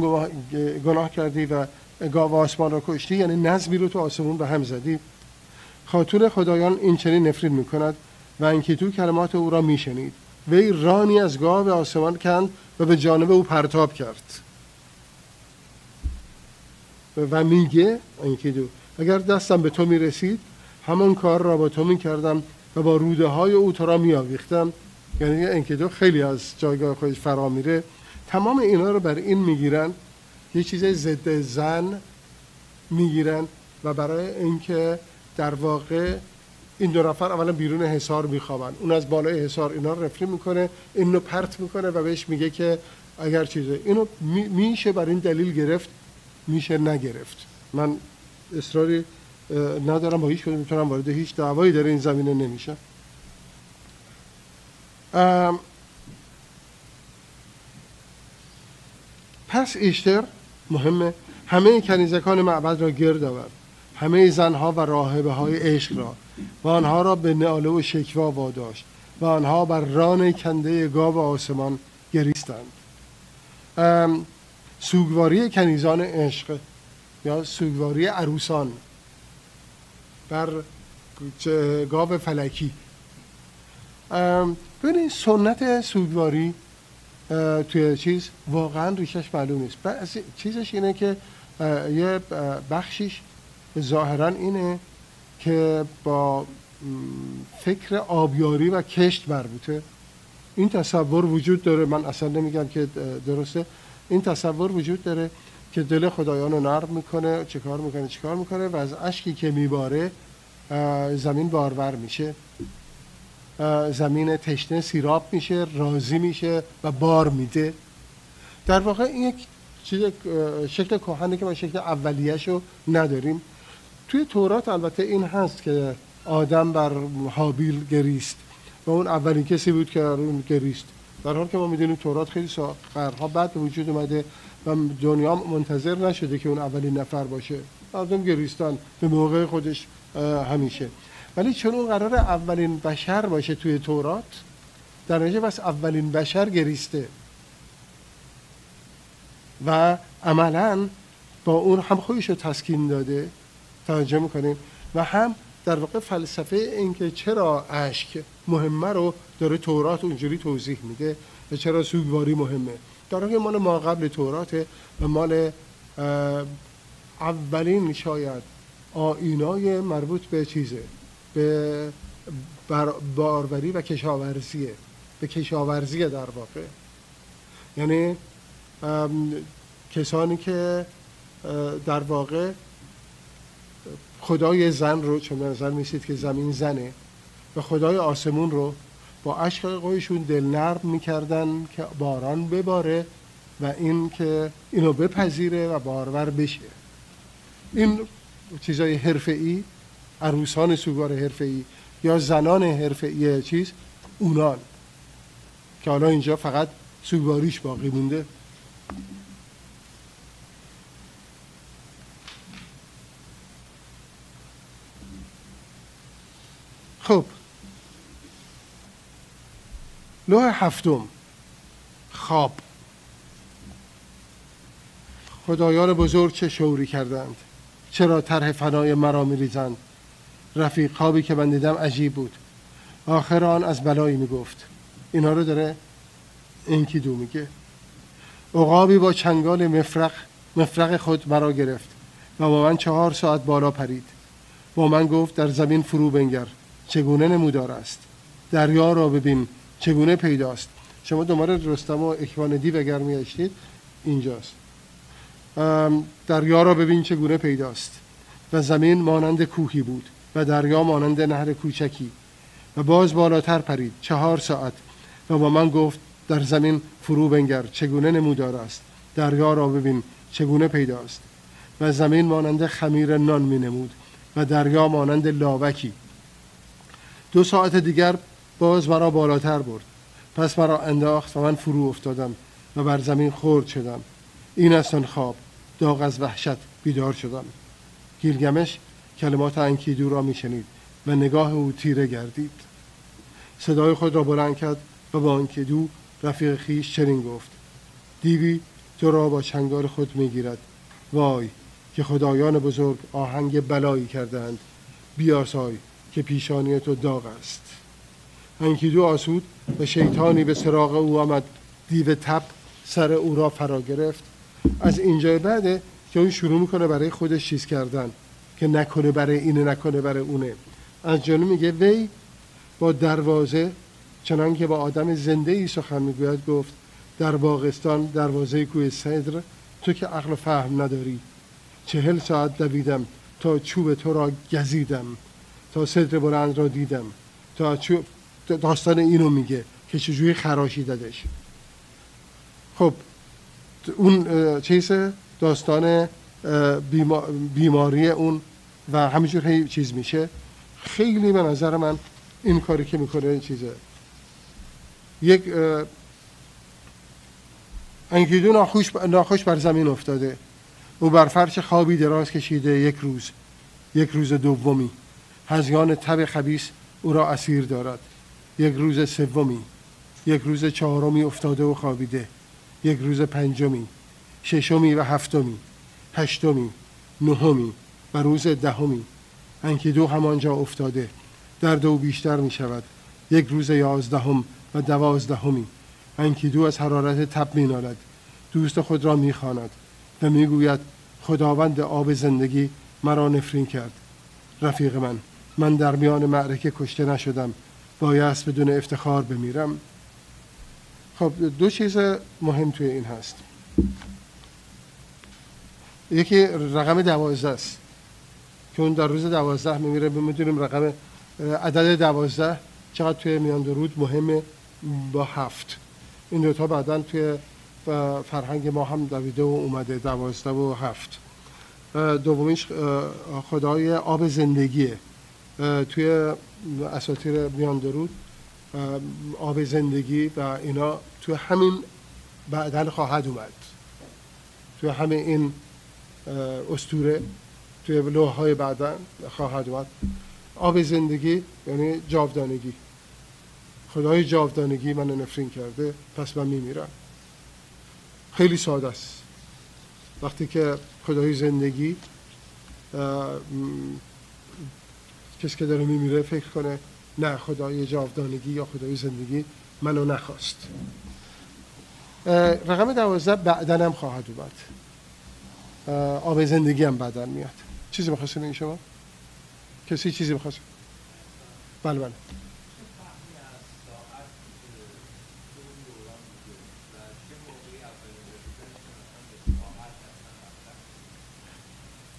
گناه کردی و گاو آسمان را کشتی یعنی نظمی رو تو آسمون به هم زدی. خاتون خدایان این چنین نفرین می‌کند و اینکه تو کلمات او را میشنید. وی رانی از گاو آسمان کند و به جانب او پرتاب کرد. و میگه اینکه دو اگر دستم به تو می‌رسید همان کار را با تو می‌کردم و با روده های او تو را میآویختم. یعنی اینکه دو خیلی از جایگاه خودش فرا میره. تمام اینا رو بر این می‌گیرن یه چیز ضد زن می‌گیرن و برای اینکه در واقع این دو نفر اولا بیرون حصار میخوابن. اون از بالای حصار اینا رفری می‌کنه اینو پرت می‌کنه و بهش میگه که اگر چیزه. اینو میشه بر این دلیل گرفت میشه نگرفت. من اصراری ندارم با هیچ کدوم می‌تونم وارد هیچ دعوایی در این زمینه نمیشه پس ایشتر مهمه همه کنیزکان معبد را گرد آورد. همه زنها و راهبه های عشق را و آنها را به ناله و شکوا واداشت و آنها بر ران کنده گاو آسمان گریستند. سوگواری کنیزان عشق یا سوگواری عروسان بر گاو فلکی. ببینید سنت سوگواری توی چیز واقعا ریشش معلوم نیست. چیزش اینه که یه بخشیش ظاهرا اینه که با فکر آبیاری و کشت مربوطه. این تصور وجود داره. من اصلا نمیگم که درسته. این تصور وجود داره که دل خدایان رو نرم می‌کنه چه کار می‌کنه چه کار می‌کنه و از اشکی که میباره زمین بارور میشه. زمین تشنه سیراب میشه راضی میشه و بار میده. در واقع این یک چیز شکل کهنه که ما شکل اولیش رو نداریم. توی تورات البته این هست که آدم بر حابیل گریست و اون اولین کسی بود که اون گریست. در حال که ما می‌دونیم تورات خیلی قرنها بعد به وجود اومده و دنیا منتظر نشده که اون اولین نفر باشه. مردم گریستان به موقع خودش همیشه. ولی چون اون قرار اولین بشر باشه توی تورات در نتیجه بس اولین بشر گریسته. و عملا با اون هم خودش رو تسکین داده. توجه می‌کنیم. و هم در واقع فلسفه اینکه چرا اشک مهمه رو داره تورات اونجوری توضیح میده و چرا سوگواری مهمه. در واقع مال ما قبل توراته و مال اولین شاید آینای مربوط به چیزه؟ به باروری و کشاورزیه. به کشاورزی در واقع. یعنی کسانی که در واقع خدای زن رو چون نظر میسید که زمین زنه و خدای آسمون رو با عشق قویشون دل نرم می‌کردن که باران بباره و این که اینو بپذیره و بارور بشه. این چیزای حرفه‌ای عروسان سوگوار حرفه‌ای یا زنان حرفه‌ای چیز اونان. که حالا اینجا فقط سوگواریش باقی مونده. خب. لوح هفتم. خواب. خدایان بزرگ چه شوری کردند؟ چرا طرح فنای مرا میریزند؟ رفیق خوابی که من دیدم عجیب بود. آخر آن از بلایی می‌گفت. اینا رو داره؟ انکیدو میگه؟ عقابی با چنگال مفرق مفرق خود مرا گرفت و با من چهار ساعت بالا پرید. با من گفت در زمین فرو بنگر. چگونه نمودار است. دریا را ببین چگونه پیداست. شما دوباره رستم و اکوان دیو اگر میاشتید اینجاست. دریا را ببین چگونه پیداست. و زمین مانند کوهی بود و دریا مانند نهر کوچکی. و باز بالاتر پرید چهار ساعت. و با من گفت در زمین فرو بنگر چگونه نمودار است. دریا را ببین چگونه پیداست. و زمین مانند خمیر نان می نمود و دریا مانند لاوکی. دو ساعت دیگر باز مرا بالاتر برد. پس مرا انداخت و من فرو افتادم و بر زمین خورد شدم. این است آن خواب. داغ از وحشت بیدار شدم. گیلگمش کلمات انکیدو را میشنید و نگاه او تیره گردید. صدای خود را بلند کرد و با انکیدو رفیق خیش چنین گفت. دیوی تو را با چنگال خود می‌گیرد. وای که خدایان بزرگ آهنگ بلایی کردند بیاسای که پیشانی تو داغ است. انکیدو آسود و شیطانی به سراغ او آمد. دیو تپ سر او را فرا گرفت. از اینجا بعده که اون شروع می‌کنه برای خودش چیز کردن که نکنه برای اینه نکنه برای اونه. از جانو میگه وی با دروازه چنان که با آدم زنده ای سخن می‌گوید گفت در باغستان دروازه کوی صدر تو که عقل و فهم نداری. چهل ساعت دویدم تا چوب تو را گزیدم. تا صدر بلند را دیدم. تا داستان اینو میگه که چجوری خراشی دادش. خب اون چیز داستان بیماری اون و همینجور هی چیز میشه. خیلی به نظر من این کاری که می‌کنه چیزه. یک انگیدو ناخوش, ناخوش بر زمین افتاده. او بر فرش خوابی دراز کشیده یک روز. یک روز دومی. هزیان تب خبیس او را اسیر دارد. یک روز سومی یک روز چهارمی افتاده و خوابیده. یک روز پنجمی ششمی و هفتمی هشتمی نهمی و روز دهمی. انکیدو همانجا افتاده درد او بیشتر می شود یک روز یازدهم و دوازدهمی. انکیدو از حرارت تب می نالد دوست خود را می خاند و می گوید خداوند آب زندگی مرا نفرین کرد. رفیق من من در میان معرکه کشته نشدم. بایست بدون افتخار بمیرم. خب دو چیز مهم توی این هست. یکی رقم دوازده است. که اون در روز دوازده میمیره می‌دونیم رقم عدد دوازده چقدر توی میان درود مهمه با هفت. این دوتا بعدا توی فرهنگ ما هم دویده و اومده دوازده و هفت. دومیش خدای آب زندگیه. توی اساطیر میان درود آب زندگی و اینا توی همین بعدا خواهد اومد. توی همین این استوره توی لوح های بعدا خواهد اومد. آب زندگی یعنی جاودانگی. خدای جاودانگی من نفرین کرده پس من میمیرم. خیلی ساده است. وقتی که خدای زندگی کسی که داره میمیره فکر کنه نه خدای جاودانگی یا خدای زندگی منو نخواست رقم دوازده بعدن هم خواهد اومد آب زندگی هم بعدن میاد چیزی بخواستین این شما؟ کسی چیزی بخواست؟ بله بله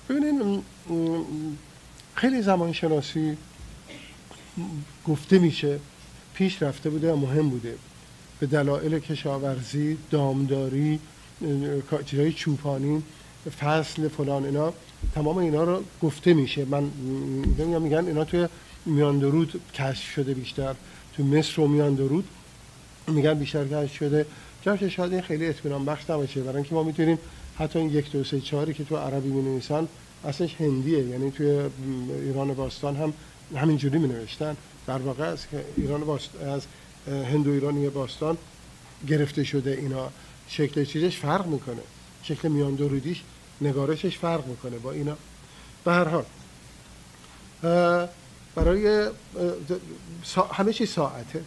ببینین خیلی زمان شناسی گفته میشه پیش رفته بوده و مهم بوده. به دلایل کشاورزی دامداری چیزهای چوپانی فصل فلان اینا تمام اینا رو گفته میشه. من میگم میگن اینا توی میان درود کشف شده بیشتر. تو مصر و میان درود میگن بیشتر کشف شده. جاش شاید خیلی اطمینان بخش نباشه. برای اینکه ما می‌تونیم حتی این یک دو سه چهاری که تو عربی می نویسن اصلش هندیه یعنی توی ایران باستان هم همینجوری می نوشتن در واقع از ایران باست... از هندو ایرانی باستان گرفته شده اینا. شکل چیزش فرق می‌کنه. شکل میان درودیش نگارشش فرق می‌کنه با اینا. به هر حال برای همه چی ساعته.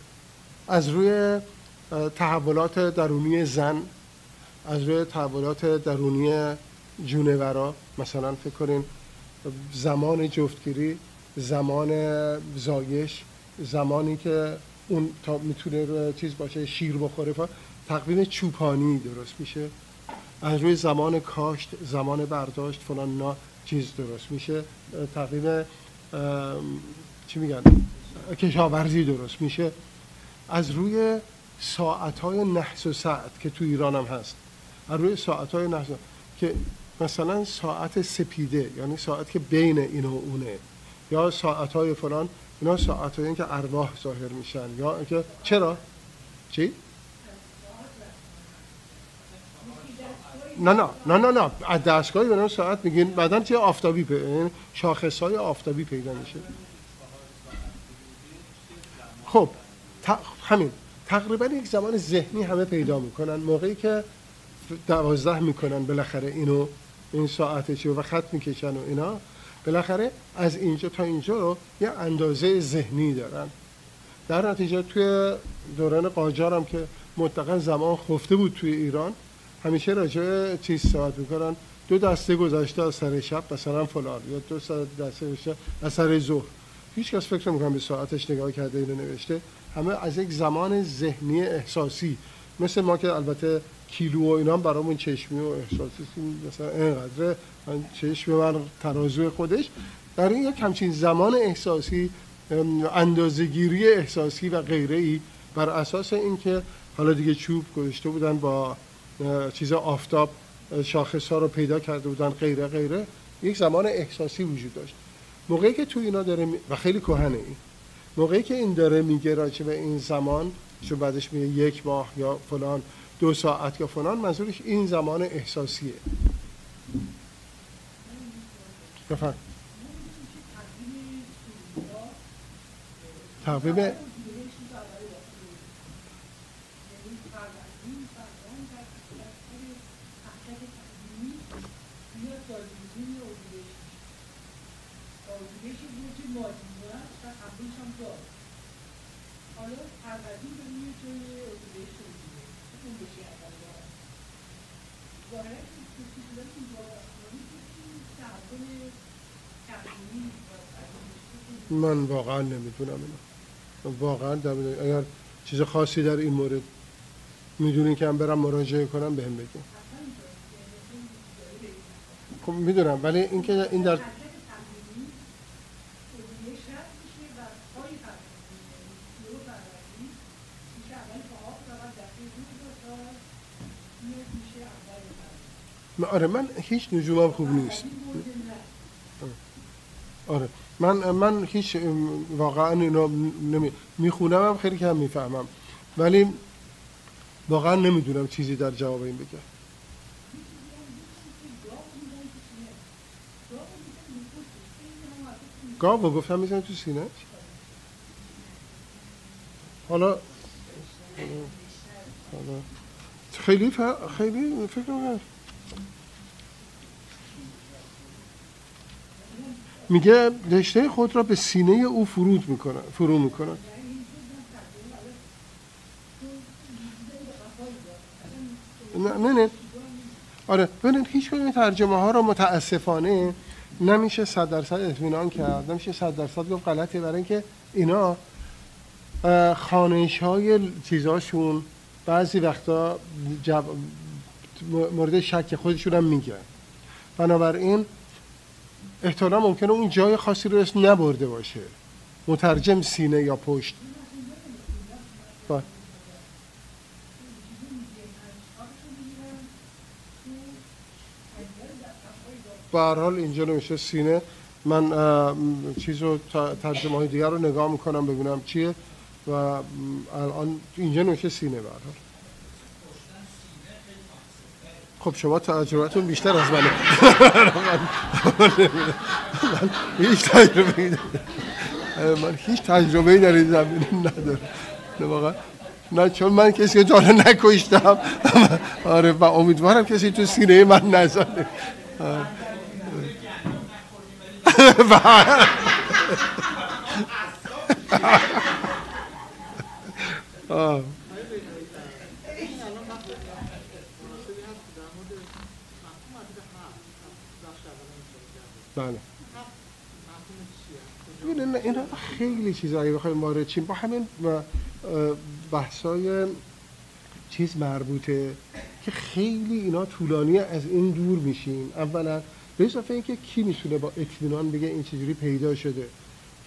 از روی تحولات درونی زن از روی تحولات درونی جونورا مثلا فکر کنین زمان جفتگیری زمان زایش زمانی که اون تا می‌تونه چیز باشه شیر بخوره. تقویم چوپانی درست میشه. از روی زمان کاشت زمان برداشت فلان نا چیز درست میشه. تقویم چی میگن؟ کشاورزی درست میشه. از روی ساعت های نحس و ساعت که تو ایران هم هست. از روی ساعت های نحس که مثلا ساعت سپیده یعنی ساعت که بین این و اونه. یا ساعت های فلان اینا ساعت های که ارواح ظاهر میشن. یا که چرا؟ چی؟ نه نه نه نه نه. از دستگاهی به ساعت میگین. بعدا چه آفتابی یعنی شاخص های آفتابی پیدا میشه. خب همین. تقریبا یک زمان ذهنی همه پیدا می‌کنن. موقعی که دوازده می‌کنن بالاخره اینو این ساعت و خط می‌کشن و اینا. بالاخره از اینجا تا اینجا رو یه اندازه ذهنی دارن. در نتیجه توی دوران قاجار هم که مطلقا زمان خفته بود توی ایران همیشه راجع چیز ساعت می‌کنن دو دسته گذشته از سر شب مثلا فلان یا دو دسته گذشته از سر ظهر. هیچ کس فکر می‌کنم به ساعتش نگاه کرده اینو نوشته. همه از یک زمان ذهنی احساسی. مثل ما که البته کیلو و اینا برامون چشمی و احساسی مثلا اینقدر من چشم من ترازوی خودش. در این یک همچین زمان احساسی اندازگیری احساسی و غیره ای بر اساس اینکه حالا دیگه چوب گذاشته بودن با چیز آفتاب شاخص ها رو پیدا کرده بودن غیره غیره یک زمان احساسی وجود داشت. موقعی که تو اینا داره و خیلی کهنه این موقعی که این داره میگه راجع به این زمان چون بعدش میگه یک ماه یا فلان. دو ساعت یا فلان منظورش این زمان احساسیه. بفرم. من واقعا نمی‌دونم اینا واقعا اگر چیز خاصی در این مورد می‌دونین که هم برم مراجعه کنم به هم بگیم خب می‌دونم ولی اینکه این در آره من هیچ نجومم خوب نیست. آره. من من هیچ واقعا اینو نمی می‌خونم هم خیلی کم می‌فهمم. ولی واقعا نمی‌دونم چیزی در جواب این بگم گاو گفتم می‌زنی تو سینه؟ حالا خیلی خیلی فکر میگه رشته خود را به سینه او فرود می‌کنن فرو می‌کنن. نه نه نه. آره ببینید هیچ این ترجمه ها را متاسفانه نمیشه صد درصد اطمینان کرد نمیشه صد درصد گفت غلطه برای اینکه اینا خانش های چیزاشون بعضی وقتا جب... مورد شک خودشون هم میگن بنابراین احتمالا ممکنه اون جای خاصی رو اسم نبرده باشه. مترجم سینه یا پشت. با. به حال اینجا نمیشه سینه. من چیز رو ترجمه های دیگر رو نگاه می‌کنم ببینم چیه. و الان اینجا نمیشه سینه به خب شما تجربتون بیشتر از منه. هیچ تجربه من هیچ تجربه در این زمینه ندارم. واقعا. نه چون من کسی که حالا نکشتم. آره و امیدوارم کسی تو سینه من نزنه. آه. بله. اینا خیلی چیزایی بخوایم وارد چیم با همین بحثای چیز مربوطه که خیلی اینا طولانی از این دور میشیم. اولا به اضافه اینکه کی می‌تونه با اطمینان بگه این چجوری پیدا شده؟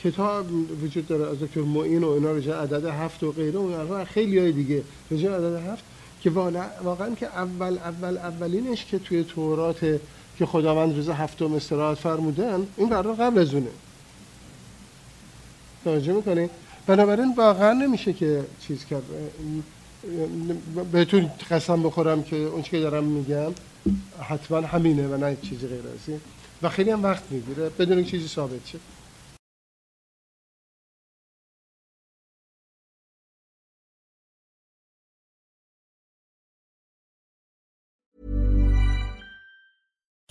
کتاب وجود داره از دکتر معین و اینا رجا عدد هفت و غیره و خیلی های دیگه رجا عدد هفت که واقعا که اول اول اولینش که توی تورات که خداوند روز هفتم استراحت فرمودن این برای قبل از اونه. توجه می‌کنید بنابراین واقعا نمیشه که چیز کرد. بهتون قسم بخورم که اون که دارم میگم حتما همینه و نه چیزی غیر از و خیلی هم وقت می‌گیره بدون چیزی ثابت شه.